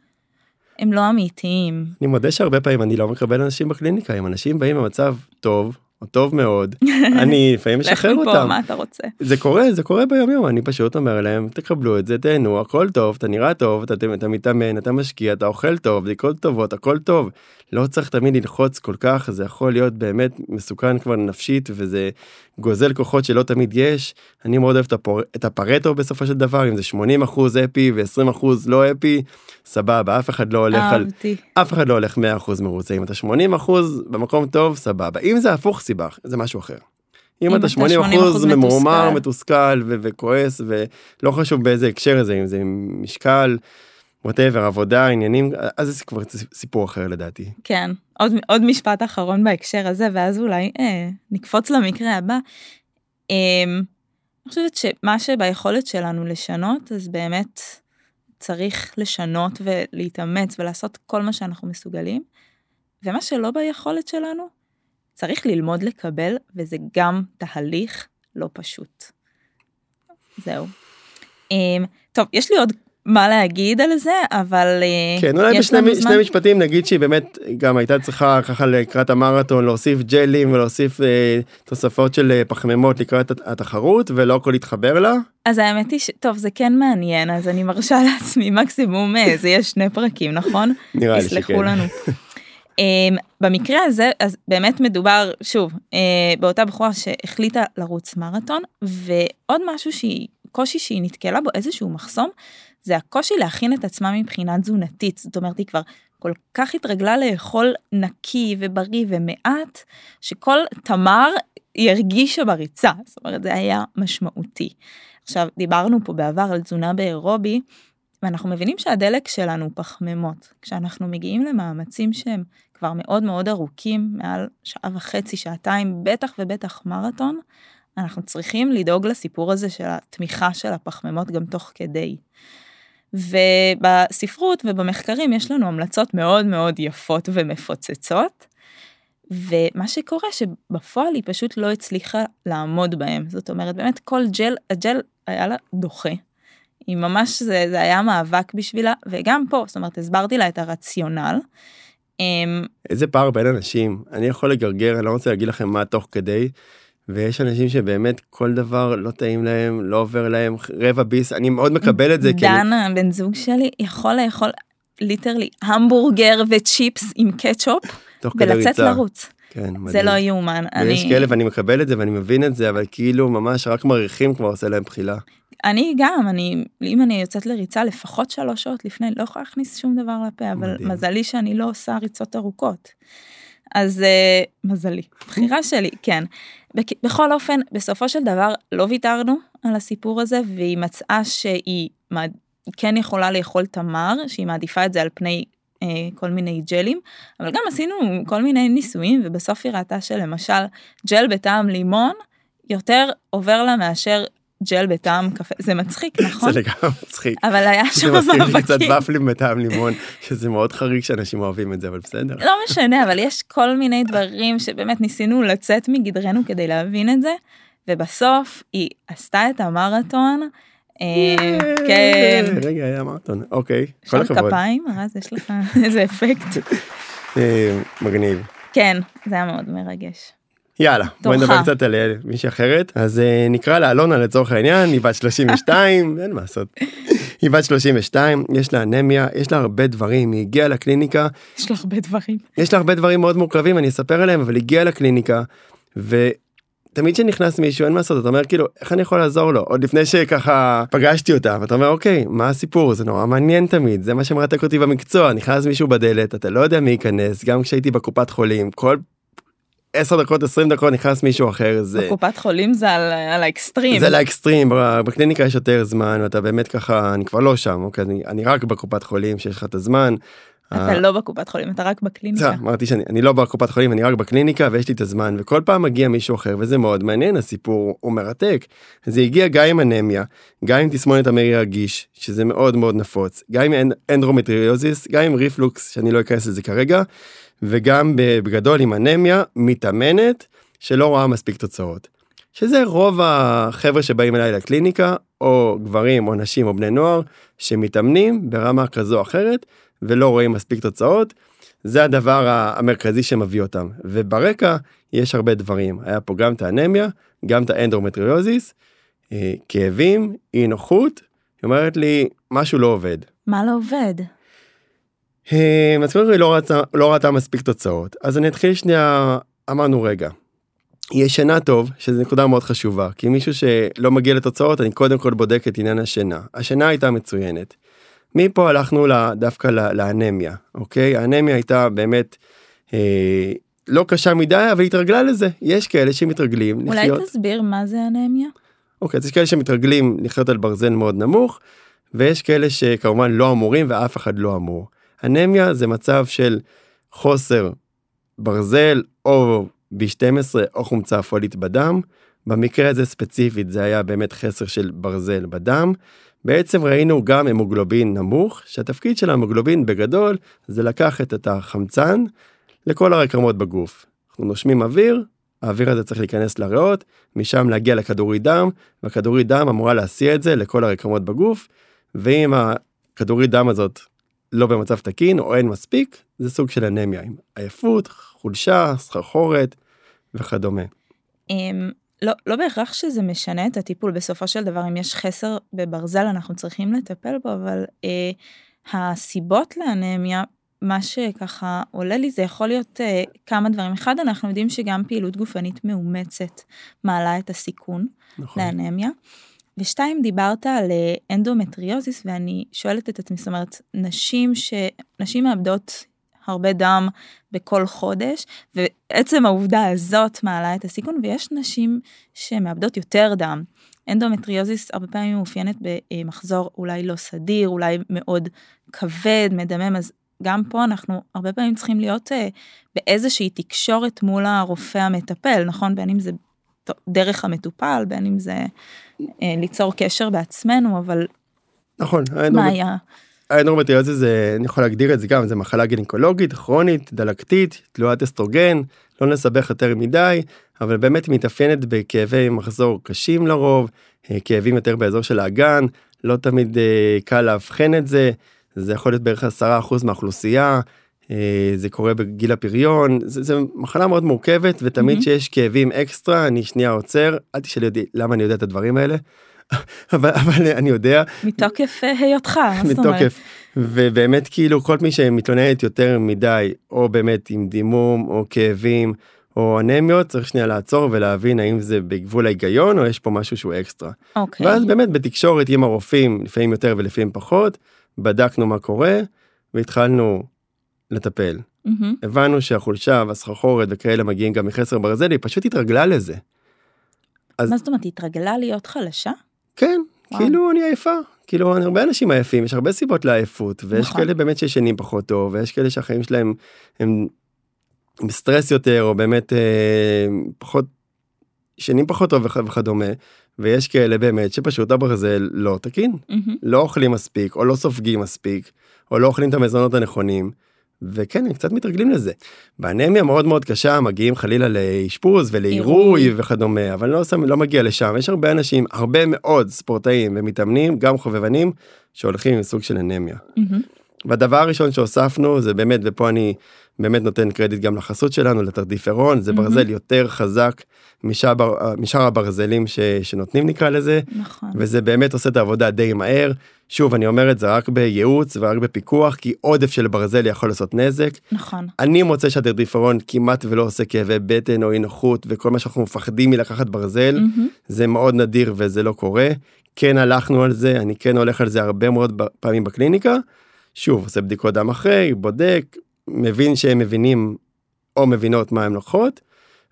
הם לא אמיתיים. אני מודה שהרבה פעמים אני לא מקבל אנשים בקליניקה, אם אנשים באים במצב טוב, או טוב מאוד, אני לפעמים לך משחרר מפה, אותם. מה אתה רוצה? זה קורה, זה קורה ביום יום, אני פשוט אומר להם, תקבלו את זה, תהנו, הכל טוב, אתה נראה טוב, אתה, אתה מתאמן, אתה משקיע, אתה אוכל טוב, בדיקות טובות, הכל טוב. לא צריך תמיד ללחוץ כל כך, זה יכול להיות באמת מסוכן כבר נפשית, וזה גוזל כוחות שלא תמיד יש. אני מאוד אוהב את, הפור... את הפרטו בסופו של דבר, אם זה 80 אחוז אפי ו-20 אחוז לא אפי, סבבה, אף אחד לא הולך על... אף אחד לא הולך 100% מרוצה אם אתה 80% במקום טוב סבבה אם זה הפוך סיבה זה משהו אחר. אם אתה 80 אחוז ממורמר, מתוסכל ו- וכועס ולא חשוב באיזה הקשר זה, אם זה משקל, ווטאבר, עבודה, עניינים, אז זה כבר סיפור אחר לדעתי. כן, עוד, עוד משפט אחרון בהקשר הזה, ואז אולי אה, נקפוץ למקרה הבא. אה, אני חושבת שמה שביכולת שלנו לשנות, אז באמת צריך לשנות ולהתאמץ ולעשות כל מה שאנחנו מסוגלים, ומה שלא ביכולת שלנו, צריך ללמוד לקבל, וזה גם תהליך לא פשוט. זהו. Um, טוב, יש לי עוד מה להגיד על זה, אבל אה, כן, אולי בשני שני משפטים נגיד שהיא באמת גם הייתה צריכה ככה לקראת המרתון להוסיף ג'לים ולהוסיף אה, תוספות של אה, פחמימות לקראת התחרות ולא הכל התחבר לה. אז האמת היא שטוב זה כן מעניין אז אני מרשה לעצמי מקסימום אה, זה יהיה שני פרקים נכון? נראה לי שכן. יסלחו לנו. Um, במקרה הזה אז באמת מדובר שוב uh, באותה בחורה שהחליטה לרוץ מרתון ועוד משהו שהיא קושי שהיא נתקלה בו איזשהו מחסום זה הקושי להכין את עצמה מבחינה תזונתית זאת אומרת היא כבר כל כך התרגלה לאכול נקי ובריא ומעט שכל תמר היא הרגישה בריצה זאת אומרת זה היה משמעותי. עכשיו דיברנו פה בעבר על תזונה באירובי ואנחנו מבינים שהדלק שלנו הוא פחמימות כשאנחנו מגיעים למאמצים שהם כבר מאוד מאוד ארוכים, מעל שעה וחצי, שעתיים, בטח ובטח מרתון, אנחנו צריכים לדאוג לסיפור הזה של התמיכה של הפחמימות גם תוך כדי. ובספרות ובמחקרים יש לנו המלצות מאוד מאוד יפות ומפוצצות, ומה שקורה שבפועל היא פשוט לא הצליחה לעמוד בהם. זאת אומרת, באמת כל ג'ל, הג'ל היה לה דוחה. היא ממש, זה, זה היה מאבק בשבילה, וגם פה, זאת אומרת, הסברתי לה את הרציונל. אמ, איזה פער בין אנשים אני יכול לגרגר אני לא רוצה להגיד לכם מה תוך כדי. ויש אנשים שבאמת כל דבר לא טעים להם לא עובר להם רבע ביס אני מאוד מקבל את זה. דנה כי... בן זוג שלי יכול לאכול ליטרלי המבורגר וצ'יפס עם קטשופ ולצאת לרוץ. כן, זה לא יאומן. ויש אני... כאלה ואני מקבל את זה ואני מבין את זה אבל כאילו ממש רק מריחים כבר עושה להם בחילה. אני גם, אני, אם אני יוצאת לריצה לפחות שלוש שעות לפני, לא יכולה להכניס שום דבר לפה, אבל מדהים. מזלי שאני לא עושה ריצות ארוכות. אז uh, מזלי, בחירה שלי, כן. בכל אופן, בסופו של דבר לא ויתרנו על הסיפור הזה, והיא מצאה שהיא כן יכולה לאכול תמר, שהיא מעדיפה את זה על פני uh, כל מיני ג'לים, אבל גם עשינו כל מיני ניסויים, ובסוף היא ראתה שלמשל ג'ל בטעם לימון, יותר עובר לה מאשר ג'ל בטעם קפה זה מצחיק נכון זה לגמרי מצחיק אבל היה שם מאבקים. זה מזכיר לי קצת ופלים בטעם לימון שזה מאוד חריג שאנשים אוהבים את זה אבל בסדר לא משנה אבל יש כל מיני דברים שבאמת ניסינו לצאת מגדרנו כדי להבין את זה ובסוף היא עשתה את המרתון. אה, כן. רגע היה מרתון אוקיי כל הכבוד. כפיים אז יש לך איזה אפקט. אה, מגניב. כן זה היה מאוד מרגש. יאללה בוא נדבר קצת על אה, מישהי אחרת. אז uh, נקרא לה אלונה לצורך העניין היא בת 32 אין מה לעשות. היא בת 32 יש לה אנמיה יש לה הרבה דברים היא הגיעה לקליניקה. יש לה הרבה דברים. יש לה הרבה דברים מאוד מורכבים אני אספר עליהם אבל הגיעה לקליניקה. ותמיד כשנכנס מישהו אין מה לעשות אתה אומר כאילו איך אני יכול לעזור לו? עוד לפני שככה פגשתי אותה ואתה אומר אוקיי מה הסיפור? זה נורא מעניין תמיד זה מה שמרתק אותי במקצוע. נכנס מישהו בדלת אתה לא יודע מי ייכנס גם כשהייתי בקופת חולים כל 10 דקות 20 דקות נכנס מישהו אחר זה בקופת חולים זה על, על האקסטרים זה על האקסטרים בקליניקה יש יותר זמן ואתה באמת ככה אני כבר לא שם אוקיי אני, אני רק בקופת חולים שיש לך את הזמן. אתה uh, לא בקופת חולים אתה רק בקליניקה. אמרתי שאני אני לא בקופת חולים אני רק בקליניקה ויש לי את הזמן וכל פעם מגיע מישהו אחר וזה מאוד מעניין הסיפור הוא מרתק. זה הגיע גם עם אנמיה גם עם תסמונת המעי הרגיש שזה מאוד מאוד נפוץ גם עם אנדומטריוזיס גם עם ריפלוקס שאני לא אכנס לזה כרגע. וגם בגדול עם אנמיה מתאמנת שלא רואה מספיק תוצאות. שזה רוב החבר'ה שבאים אליי לקליניקה או גברים או נשים או בני נוער שמתאמנים ברמה כזו או אחרת ולא רואים מספיק תוצאות. זה הדבר המרכזי שמביא אותם וברקע יש הרבה דברים היה פה גם את האנמיה גם את האנדרומטריוזיס אה, כאבים אי נוחות היא אומרת לי משהו לא עובד. מה לא עובד? אמ, אז קודם כל היא לא ראתה, לא ראתה מספיק תוצאות אז אני אתחיל שנייה אמרנו רגע. היא ישנה טוב שזה נקודה מאוד חשובה כי מישהו שלא מגיע לתוצאות אני קודם כל בודק את עניין השינה השינה הייתה מצוינת. מפה הלכנו דווקא לאנמיה אוקיי האנמיה הייתה באמת אה, לא קשה מדי אבל התרגלה לזה יש כאלה שמתרגלים אולי לחיות תסביר מה זה אנמיה? אוקיי אז יש כאלה שמתרגלים לחיות על ברזל מאוד נמוך ויש כאלה שכמובן לא אמורים ואף אחד לא אמור. אנמיה זה מצב של חוסר ברזל או B12 או חומצה פולית בדם. במקרה הזה ספציפית זה היה באמת חסר של ברזל בדם. בעצם ראינו גם המוגלובין נמוך שהתפקיד של המוגלובין בגדול זה לקחת את החמצן לכל הרקמות בגוף. אנחנו נושמים אוויר, האוויר הזה צריך להיכנס לריאות, משם להגיע לכדורית דם, והכדורית דם אמורה להסיע את זה לכל הרקמות בגוף, ואם הכדורית דם הזאת לא במצב תקין או אין מספיק, זה סוג של אנמיה עם עייפות, חולשה, סחרחורת וכדומה. אמ, לא, לא בהכרח שזה משנה את הטיפול בסופו של דבר אם יש חסר בברזל אנחנו צריכים לטפל בו אבל אה, הסיבות לאנמיה מה שככה עולה לי זה יכול להיות אה, כמה דברים אחד אנחנו יודעים שגם פעילות גופנית מאומצת מעלה את הסיכון נכון. לאנמיה. ושתיים דיברת על אה, אנדומטריוזיס ואני שואלת את עצמי זאת אומרת נשים שנשים מאבדות הרבה דם בכל חודש, ועצם העובדה הזאת מעלה את הסיכון, ויש נשים שמאבדות יותר דם. אנדומטריוזיס הרבה פעמים מאופיינת במחזור אולי לא סדיר, אולי מאוד כבד, מדמם, אז גם פה אנחנו הרבה פעמים צריכים להיות אה, באיזושהי תקשורת מול הרופא המטפל, נכון? בין אם זה דרך המטופל, בין אם זה אה, ליצור קשר בעצמנו, אבל נכון, מה היה? האנדומטריוזיס זה, אני יכול להגדיר את זה גם, זה מחלה גינקולוגית, כרונית, דלקתית, תלוית אסטרוגן, לא נסבך יותר מדי, אבל באמת מתאפיינת בכאבי מחזור קשים לרוב, אה, כאבים יותר באזור של האגן, לא תמיד אה, קל לאבחן את זה, זה יכול להיות בערך 10% מהאוכלוסייה, זה קורה בגיל הפריון, זה, זה מחלה מאוד מורכבת, ותמיד שיש mm-hmm. כאבים אקסטרה, אני שנייה עוצר, אל תשאלי אותי למה אני יודע את הדברים האלה. אבל, אבל אני יודע. מתוקף אה, היותך, מה זאת אומרת? מתוקף. ובאמת כאילו כל מי שמתלוננת יותר מדי, או באמת עם דימום, או כאבים, או אנמיות, צריך שנייה לעצור ולהבין האם זה בגבול ההיגיון, או יש פה משהו שהוא אקסטרה. אוקיי. ואז באמת בתקשורת עם הרופאים, לפעמים יותר ולפעמים פחות, בדקנו מה קורה, והתחלנו לטפל. Mm-hmm. הבנו שהחולשה והסחרחורת וכאלה מגיעים גם מחסר ברזל, היא פשוט התרגלה לזה. אז... מה זאת אומרת, התרגלה להיות חלשה? כן, וואו. כאילו אני עייפה. כאילו הרבה אנשים עייפים, יש הרבה סיבות לעייפות, ויש נכון. כאלה באמת שישנים פחות טוב, ויש כאלה שהחיים שלהם הם בסטרס יותר, או באמת אה, פחות, ישנים פחות טוב וכדומה, ויש כאלה באמת שפשוט הברזל לא תקין, mm-hmm. לא אוכלים מספיק, או לא סופגים מספיק, או לא אוכלים את המזונות הנכונים. וכן הם קצת מתרגלים לזה. באנמיה מאוד מאוד קשה מגיעים חלילה לאשפוז ולעירוי וכדומה אבל לא, לא מגיע לשם יש הרבה אנשים הרבה מאוד ספורטאים ומתאמנים גם חובבנים שהולכים עם סוג של אנמיה. Mm-hmm. והדבר הראשון שהוספנו זה באמת ופה אני באמת נותן קרדיט גם לחסות שלנו לתרדיפרון זה ברזל mm-hmm. יותר חזק משאר, משאר הברזלים ש, שנותנים נקרא לזה נכון. וזה באמת עושה את העבודה די מהר שוב אני אומר את זה רק בייעוץ ורק בפיקוח כי עודף של ברזל יכול לעשות נזק נכון אני מוצא שהתרדיפרון כמעט ולא עושה כאבי בטן או אי נוחות וכל מה שאנחנו מפחדים מלקחת ברזל mm-hmm. זה מאוד נדיר וזה לא קורה כן הלכנו על זה אני כן הולך על זה הרבה מאוד פעמים בקליניקה. שוב עושה בדיקות דם אחרי בודק מבין שהם מבינים או מבינות מה הם לוקחות,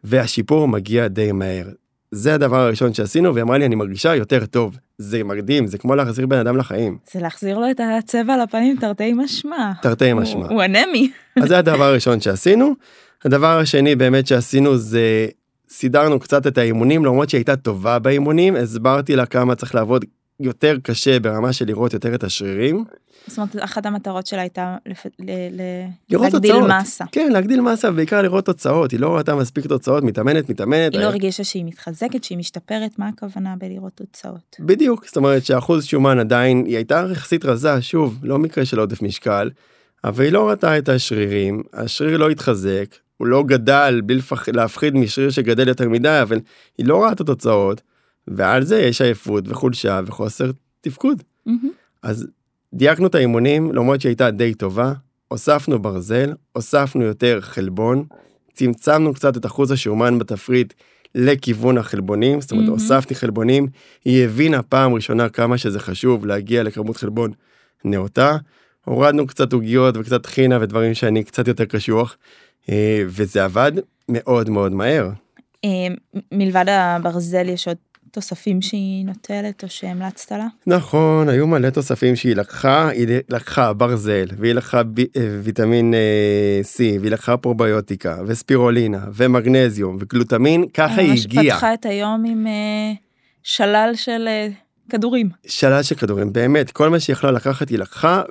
והשיפור מגיע די מהר. זה הדבר הראשון שעשינו, והיא אמרה לי, אני מרגישה יותר טוב. זה מדהים, זה כמו להחזיר בן אדם לחיים. זה להחזיר לו את הצבע לפנים תרתי משמע. תרתי משמע. הוא, הוא אנמי. אז זה הדבר הראשון שעשינו. הדבר השני באמת שעשינו זה סידרנו קצת את האימונים, למרות שהיא הייתה טובה באימונים, הסברתי לה כמה צריך לעבוד יותר קשה ברמה של לראות יותר את השרירים. זאת אומרת, אחת המטרות שלה הייתה לפ... ל... ל... להגדיל תוצאות. מסה. כן, להגדיל מסה, ובעיקר לראות תוצאות. היא לא ראתה מספיק תוצאות, מתאמנת, מתאמנת. היא לא הרגישה שהיא מתחזקת, שהיא משתפרת, מה הכוונה בלראות תוצאות? בדיוק, זאת אומרת שאחוז שומן עדיין, היא הייתה יחסית רזה, שוב, לא מקרה של עודף משקל, אבל היא לא ראתה את השרירים, השריר לא התחזק, הוא לא גדל, בלי לפח... להפחיד משריר שגדל יותר מדי, אבל היא לא ראתה את התוצאות, ועל זה יש עייפות וחולשה וחוסר תפקוד. Mm-hmm. אז דייקנו את האימונים למרות שהיא הייתה די טובה, הוספנו ברזל, הוספנו יותר חלבון, צמצמנו קצת את אחוז השומן בתפריט לכיוון החלבונים, זאת אומרת mm-hmm. הוספתי חלבונים, היא הבינה פעם ראשונה כמה שזה חשוב להגיע לכמות חלבון נאותה, הורדנו קצת עוגיות וקצת חינה ודברים שאני קצת יותר קשוח, אה, וזה עבד מאוד מאוד מהר. אה, מלבד הברזל יש עוד תוספים שהיא נוטלת או שהמלצת לה? נכון, היו מלא תוספים שהיא לקחה, היא לקחה ברזל, והיא לקחה ב, אה, ויטמין C, והיא לקחה פרוביוטיקה, וספירולינה, ומגנזיום, וגלוטמין, ככה היא הגיעה. ממש פתחה את היום עם שלל של כדורים. שלל של כדורים, באמת, כל מה שהיא יכלה לקחת היא לקחה,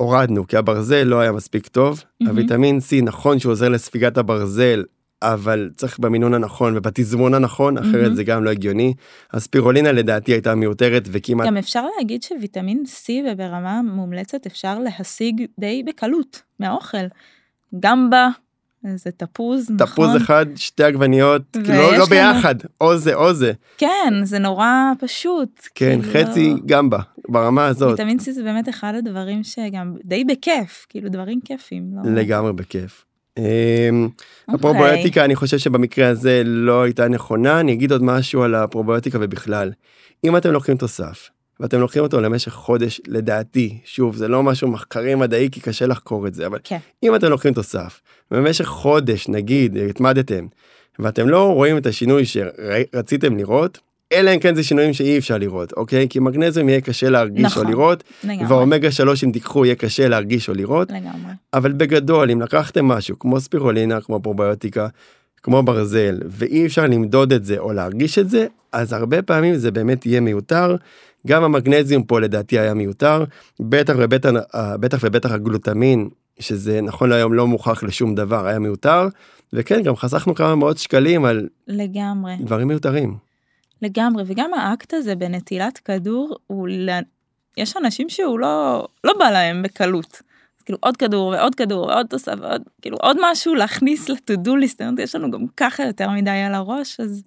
והורדנו, כי הברזל לא היה מספיק טוב. Mm-hmm. הוויטמין C, נכון שהוא עוזר לספיגת הברזל, אבל צריך במינון הנכון ובתזמון הנכון, אחרת mm-hmm. זה גם לא הגיוני. הספירולינה לדעתי הייתה מיותרת וכמעט... גם אפשר להגיד שוויטמין C וברמה מומלצת אפשר להשיג די בקלות מהאוכל. גם בה איזה תפוז, נכון? תפוז אחד, שתי עגבניות, לא, לא ביחד, או זה או זה. כן, זה נורא פשוט. כן, כאילו חצי. גם בה, ברמה הזאת. ויטמין C זה באמת אחד הדברים שגם די בכיף, כאילו דברים כיפים. לא... לגמרי בכיף. אמ, אוקיי. הפרובויוטיקה אני חושב שבמקרה הזה לא הייתה נכונה, אני אגיד עוד משהו על הפרובויוטיקה ובכלל. אם אתם לוקחים תוסף, ואתם לוקחים אותו למשך חודש, לדעתי, שוב, זה לא משהו מחקרי מדעי כי קשה לחקור את זה, אבל כן. אם אתם לוקחים תוסף, במשך חודש, נגיד, התמדתם, ואתם לא רואים את השינוי שרציתם לראות, אלא אם כן זה שינויים שאי אפשר לראות, אוקיי? כי מגנזיום יהיה קשה להרגיש נכון, או לראות, ואומגה 3 אם תיקחו יהיה קשה להרגיש או לראות, לגמרי. אבל בגדול, אם לקחתם משהו כמו ספירולינה, כמו פרוביוטיקה, כמו ברזל, ואי אפשר למדוד את זה או להרגיש את זה, אז הרבה פעמים זה באמת יהיה מיותר. גם המגנזיום פה לדעתי היה מיותר, בטח ובטח, בטח ובטח הגלוטמין, שזה נכון להיום לא מוכח לשום דבר, היה מיותר, וכן, גם חסכנו כמה מאות שקלים על... לגמרי. דברים מיותרים. לגמרי, וגם האקט הזה בנטילת כדור, הוא... יש אנשים שהוא לא, לא בא להם בקלות. כאילו עוד כדור ועוד כדור ועוד תוסף ועוד כאילו עוד משהו להכניס לטודו ליסט יש לנו גם ככה יותר מדי על הראש אז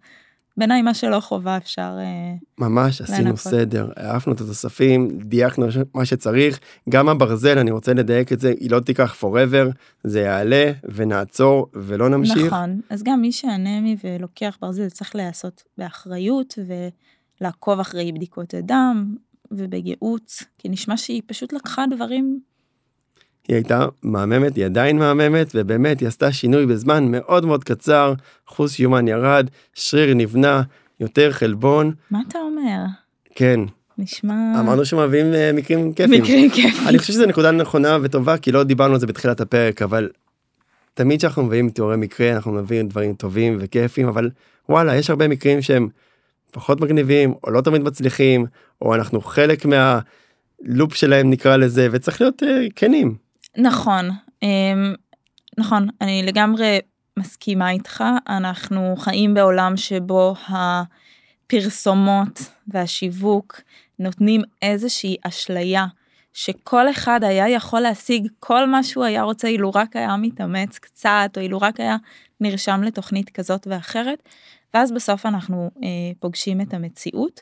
בעיניי מה שלא חובה אפשר אה, ממש עשינו לנפות. סדר העפנו את התוספים דייקנו מה שצריך גם הברזל אני רוצה לדייק את זה היא לא תיקח forever זה יעלה ונעצור ולא נמשיך נכון אז גם מי שאנמי ולוקח ברזל צריך להיעשות באחריות ולעקוב אחרי בדיקות הדם ובייעוץ כי נשמע שהיא פשוט לקחה דברים היא הייתה מהממת, היא עדיין מהממת, ובאמת היא עשתה שינוי בזמן מאוד מאוד קצר, אחוז שומן ירד, שריר נבנה, יותר חלבון. מה אתה אומר? כן. נשמע... אמרנו שמביאים uh, מקרים כיפים. מקרים כיפים. אני חושב שזו נקודה נכונה וטובה, כי לא דיברנו על זה בתחילת הפרק, אבל תמיד כשאנחנו מביאים תיאורי מקרה, אנחנו מביאים דברים טובים וכיפים, אבל וואלה, יש הרבה מקרים שהם פחות מגניבים, או לא תמיד מצליחים, או אנחנו חלק מהלופ שלהם נקרא לזה, וצריך להיות uh, כנים. נכון, אמ, נכון, אני לגמרי מסכימה איתך, אנחנו חיים בעולם שבו הפרסומות והשיווק נותנים איזושהי אשליה שכל אחד היה יכול להשיג כל מה שהוא היה רוצה אילו רק היה מתאמץ קצת או אילו רק היה נרשם לתוכנית כזאת ואחרת. ואז בסוף אנחנו אה, פוגשים את המציאות.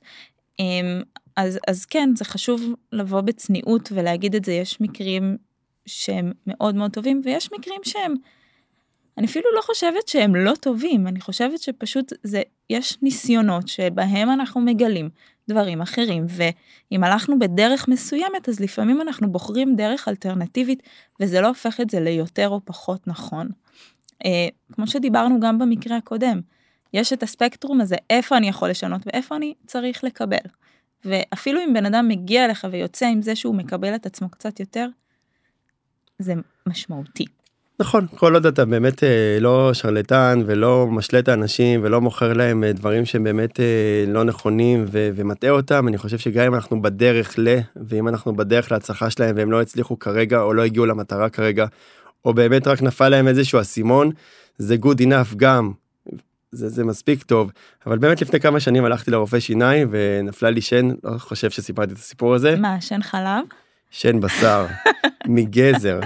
אה, אז, אז כן זה חשוב לבוא בצניעות ולהגיד את זה. יש מקרים שהם מאוד מאוד טובים ויש מקרים שהם אני אפילו לא חושבת שהם לא טובים אני חושבת שפשוט זה יש ניסיונות שבהם אנחנו מגלים דברים אחרים ואם הלכנו בדרך מסוימת אז לפעמים אנחנו בוחרים דרך אלטרנטיבית וזה לא הופך את זה ליותר או פחות נכון. אה, כמו שדיברנו גם במקרה הקודם יש את הספקטרום הזה איפה אני יכול לשנות ואיפה אני צריך לקבל. ואפילו אם בן אדם מגיע אליך ויוצא עם זה שהוא מקבל את עצמו קצת יותר זה משמעותי. נכון, כל עוד אתה באמת אה, לא שרלטן ולא משלה את האנשים ולא מוכר להם אה, דברים שהם באמת אה, לא נכונים ו- ומטעה אותם, אני חושב שגם אם אנחנו בדרך ל, ואם אנחנו בדרך להצלחה שלהם והם לא הצליחו כרגע או לא הגיעו למטרה כרגע, או באמת רק נפל להם איזשהו אסימון, זה good enough גם. זה, זה מספיק טוב אבל באמת לפני כמה שנים הלכתי לרופא שיניים ונפלה לי שן לא חושב שסיפרתי את הסיפור הזה מה שן חלב שן בשר מגזר.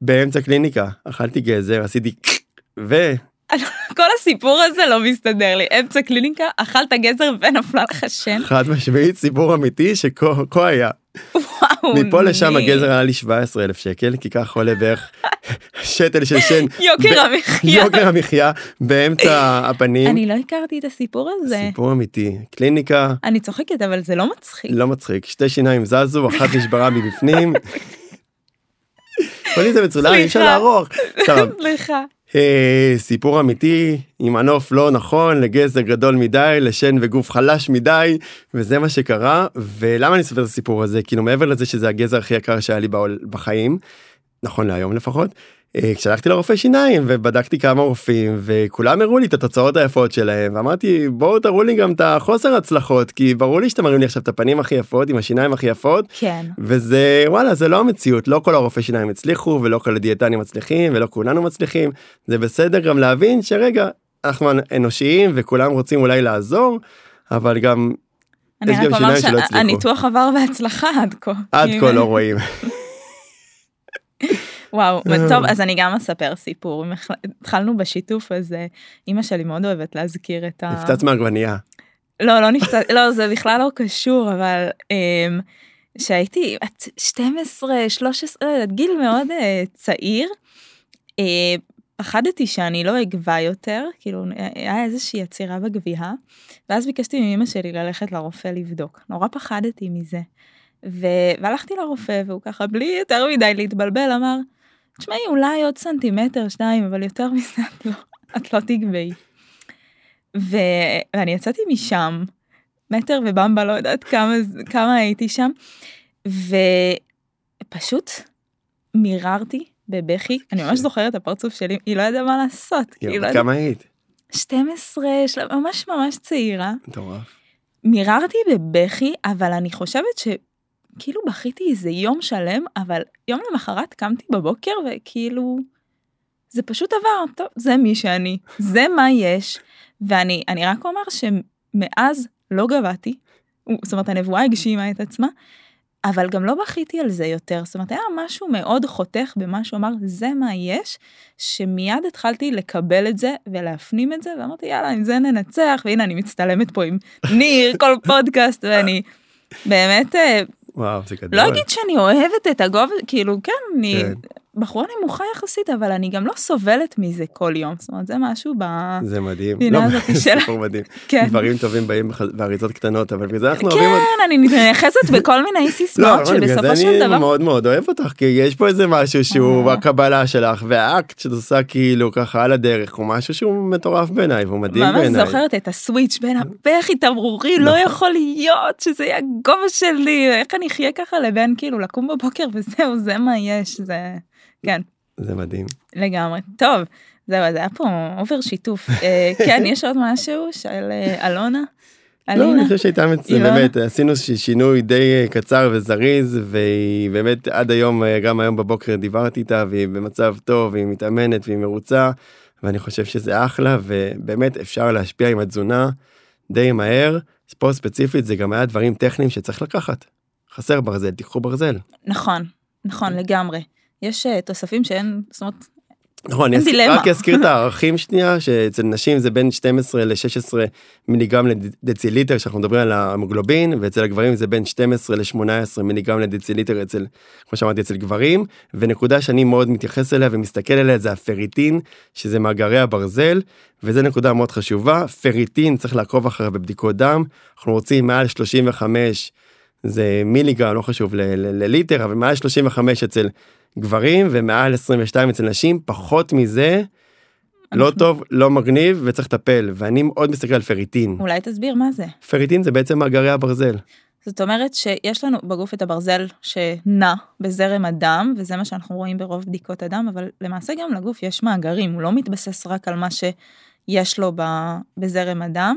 באמצע קליניקה אכלתי גזר עשיתי ו... כל הסיפור הזה לא מסתדר לי אמצע קליניקה אכלת גזר ונפלה לך שן. חד משמעית סיפור אמיתי שכה היה. וואו. מפה לשם הגזר היה לי 17 אלף שקל כי כך עולה בערך שתל של שן. יוקר המחיה. יוקר המחיה באמצע הפנים. אני לא הכרתי את הסיפור הזה. סיפור אמיתי. קליניקה. אני צוחקת, אבל זה לא מצחיק. לא מצחיק. שתי שיניים זזו, אחת נשברה מבפנים. כל זה מצולם, אי אפשר לערוך. סליחה. אה, סיפור אמיתי עם מנוף לא נכון לגזר גדול מדי לשן וגוף חלש מדי וזה מה שקרה. ולמה אני אספר את הסיפור הזה? כאילו מעבר לזה שזה הגזר הכי יקר שהיה לי בחיים נכון להיום לפחות כשהלכתי לרופא שיניים ובדקתי כמה רופאים וכולם הראו לי את התוצאות היפות שלהם ואמרתי בואו תראו לי גם את החוסר הצלחות כי ברור לי שאתם מראים לי עכשיו את הפנים הכי יפות עם השיניים הכי יפות כן וזה וואלה זה לא המציאות לא כל הרופאי שיניים הצליחו ולא כל הדיאטנים מצליחים ולא כולנו מצליחים זה בסדר גם להבין שרגע אנחנו אנושיים וכולם רוצים אולי לעזור אבל גם אני רק אומר שהניתוח עבר בהצלחה עד כה. עד כה לא רואים. וואו, טוב, אז אני גם אספר סיפור. התחלנו בשיתוף הזה, אימא שלי מאוד אוהבת להזכיר את ה... נפצץ מעגבנייה. לא, לא נפצץ, לא, זה בכלל לא קשור, אבל אמ, שהייתי בת 12, 13, גיל מאוד uh, צעיר, uh, פחדתי שאני לא אגבה יותר, כאילו היה איזושהי עצירה בגבייה, ואז ביקשתי מאמא שלי ללכת לרופא לבדוק. נורא פחדתי מזה. ו... והלכתי לרופא והוא ככה בלי יותר מדי להתבלבל אמר, תשמעי אולי עוד סנטימטר שניים אבל יותר מזה את לא, את לא תגבי. ו... ואני יצאתי משם מטר ובמבה לא יודעת כמה כמה הייתי שם ופשוט מיררתי בבכי אני ממש זוכרת את הפרצוף שלי היא לא ידעה מה לעשות. יו, לא כמה היית? 12 ממש ממש צעירה. מטורף. מיררתי בבכי אבל אני חושבת ש... כאילו בכיתי איזה יום שלם, אבל יום למחרת קמתי בבוקר וכאילו, זה פשוט עבר, טוב, זה מי שאני, זה מה יש, ואני אני רק אומר שמאז לא גבהתי, זאת אומרת הנבואה הגשימה את עצמה, אבל גם לא בכיתי על זה יותר, זאת אומרת היה משהו מאוד חותך במה שהוא אמר זה מה יש, שמיד התחלתי לקבל את זה ולהפנים את זה ואמרתי יאללה עם זה ננצח והנה אני מצטלמת פה עם ניר כל פודקאסט ואני באמת אה, וואו, זה גדול. לא אגיד שאני אוהבת את הגובה, כאילו, כן, אני כן. בחורה נמוכה יחסית, אבל אני גם לא סובלת מזה כל יום. זאת אומרת, זה משהו ב... זה מדהים. לא, זה סיפור מדהים. כן. דברים טובים באים באריזות קטנות, אבל בגלל זה אנחנו אוהבים... כן, אני נכנסת בכל מיני סיסמאות שבסופו של דבר... אני מאוד מאוד אוהב אותך, כי יש פה איזה משהו שהוא אה. בקבלה שלך, והאקט שאת עושה כאילו ככה על הדרך, הוא משהו שהוא מטורף בעיניי, והוא מדהים בעיניי. ממש זוכרת את הסוויץ' בין הבכי תמרורי, לא נכון. יכול להיות שזה יהיה הגובה שלי, איך אני אחיה ככה לבין כאילו לקום בבוקר וזהו, זה מה יש, זה... כן. זה מדהים. לגמרי. טוב, זהו, זה היה פה אובר שיתוף. אה, כן, יש עוד משהו של אה, אלונה? לא, אני חושב שהייתה באמת, עשינו שינוי די אה, קצר וזריז, והיא באמת עד היום, גם היום בבוקר דיברתי איתה, והיא במצב טוב, והיא מתאמנת והיא מרוצה, ואני חושב שזה אחלה, ובאמת אפשר להשפיע עם התזונה די מהר. פה ספציפית זה גם היה דברים טכניים שצריך לקחת. חסר ברזל, תיקחו ברזל. נכון, נכון לגמרי. יש אה, תוספים שאין, זאת אומרת, נכון, אני אזכיר, רק אזכיר את הערכים שנייה, שאצל נשים זה בין 12 ל-16 מיליגרם לדציליטר, שאנחנו מדברים על ההמוגלובין, ואצל הגברים זה בין 12 ל-18 מיליגרם לדציליטר אצל, כמו שאמרתי, אצל גברים, ונקודה שאני מאוד מתייחס אליה ומסתכל עליה זה הפריטין, שזה מאגרי הברזל, וזו נקודה מאוד חשובה, פריטין צריך לעקוב אחריה בבדיקות דם, אנחנו רוצים מעל 35 זה מיליגרם, לא חשוב, לליטר, אבל מעל 35 אצל גברים ומעל 22 אצל נשים, פחות מזה, לא טוב, לא מגניב וצריך לטפל, ואני מאוד מסתכל על פריטין. אולי תסביר מה זה. פריטין זה בעצם מאגרי הברזל. זאת אומרת שיש לנו בגוף את הברזל שנע בזרם הדם, וזה מה שאנחנו רואים ברוב בדיקות הדם, אבל למעשה גם לגוף יש מאגרים, הוא לא מתבסס רק על מה שיש לו בזרם הדם,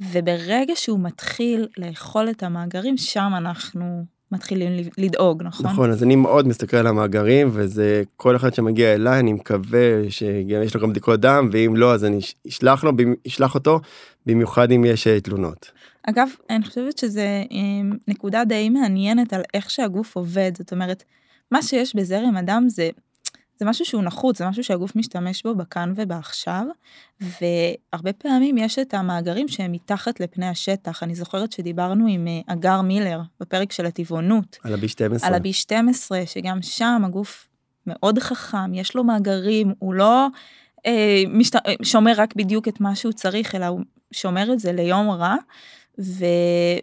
וברגע שהוא מתחיל לאכול את המאגרים, שם אנחנו מתחילים לדאוג, נכון? נכון, אז אני מאוד מסתכל על המאגרים, וזה כל אחד שמגיע אליי, אני מקווה שיש לו גם בדיקות דם, ואם לא, אז אני אשלח לו, אשלח אותו, במיוחד אם יש אה, תלונות. אגב, אני חושבת שזה אה, נקודה די מעניינת על איך שהגוף עובד, זאת אומרת, מה שיש בזרם הדם זה זה משהו שהוא נחוץ, זה משהו שהגוף משתמש בו בכאן ובעכשיו, והרבה פעמים יש את המאגרים שהם מתחת לפני השטח. אני זוכרת שדיברנו עם אה, אגר מילר בפרק של הטבעונות. על הבי 12. על הבי 12, שגם שם הגוף מאוד חכם, יש לו מאגרים, הוא לא אה, משת... שומר רק בדיוק את מה שהוא צריך, אלא הוא שומר את זה ליום רע, ו...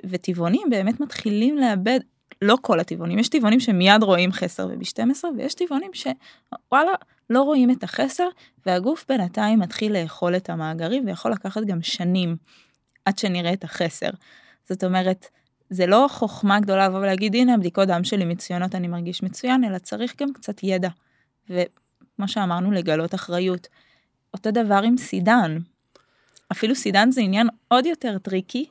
וטבעונים באמת מתחילים לאבד, לא כל הטבעונים, יש טבעונים שמיד רואים חסר וב-12, ויש טבעונים שוואלה, לא רואים את החסר, והגוף בינתיים מתחיל לאכול את המאגרים, ויכול לקחת גם שנים עד שנראה את החסר. זאת אומרת, זה לא חוכמה גדולה לבוא ולהגיד, הנה הבדיקות דם שלי מצוינות, אני מרגיש מצוין, אלא צריך גם קצת ידע. וכמו שאמרנו, לגלות אחריות. אותו דבר עם סידן. אפילו סידן זה עניין עוד יותר tricky,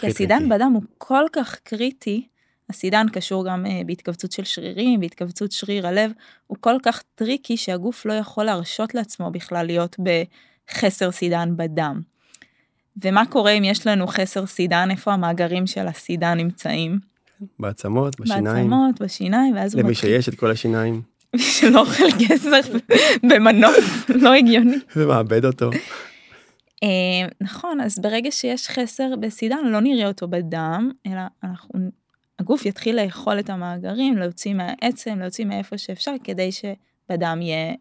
כי הסידן. בדם הוא כל כך קריטי, הסידן קשור גם uh, בהתכווצות של שרירים, בהתכווצות שריר הלב, הוא כל כך tricky שהגוף לא יכול להרשות לעצמו בכלל להיות בחסר סידן בדם. ומה קורה אם יש לנו חסר סידן, איפה המאגרים של הסידן נמצאים? בעצמות, בשיניים. בעצמות, בשיניים, ואז הוא מתחיל... למי שיש את כל השיניים. מי שלא אוכל גזר במנוף, לא הגיוני. ומאבד אותו. אה, נכון, אז ברגע שיש חסר בסידן, לא נראה אותו בדם, אלא אנחנו, הגוף יתחיל לאכול את המאגרים, להוציא מהעצם, להוציא מאיפה שאפשר, כדי שבדם יהיה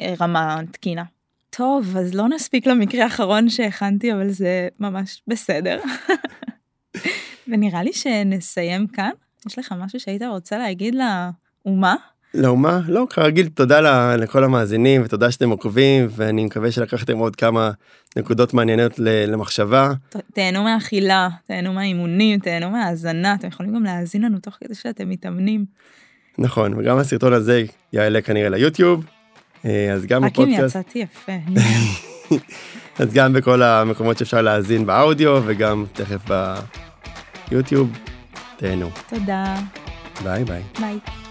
אה, רמה תקינה. טוב, אז לא נספיק למקרה האחרון שהכנתי, אבל זה ממש בסדר. ונראה לי שנסיים כאן. יש לך משהו שהיית רוצה להגיד לאומה? לאומה? לא, כרגיל, תודה לכל המאזינים ותודה שאתם עוקבים, ואני מקווה שלקחתם עוד כמה נקודות מעניינות למחשבה. תהנו מהאכילה, תהנו מהאימונים, תהנו מהאזנה, אתם יכולים גם להאזין לנו תוך כדי שאתם מתאמנים. נכון, וגם הסרטון הזה יעלה כנראה ליוטיוב, אה, אז גם בפודקאסט. רק אם יצאתי יפה. אז גם בכל המקומות שאפשר להאזין באודיו וגם תכף ביוטיוב. תהנו. תודה. ביי ביי. ביי.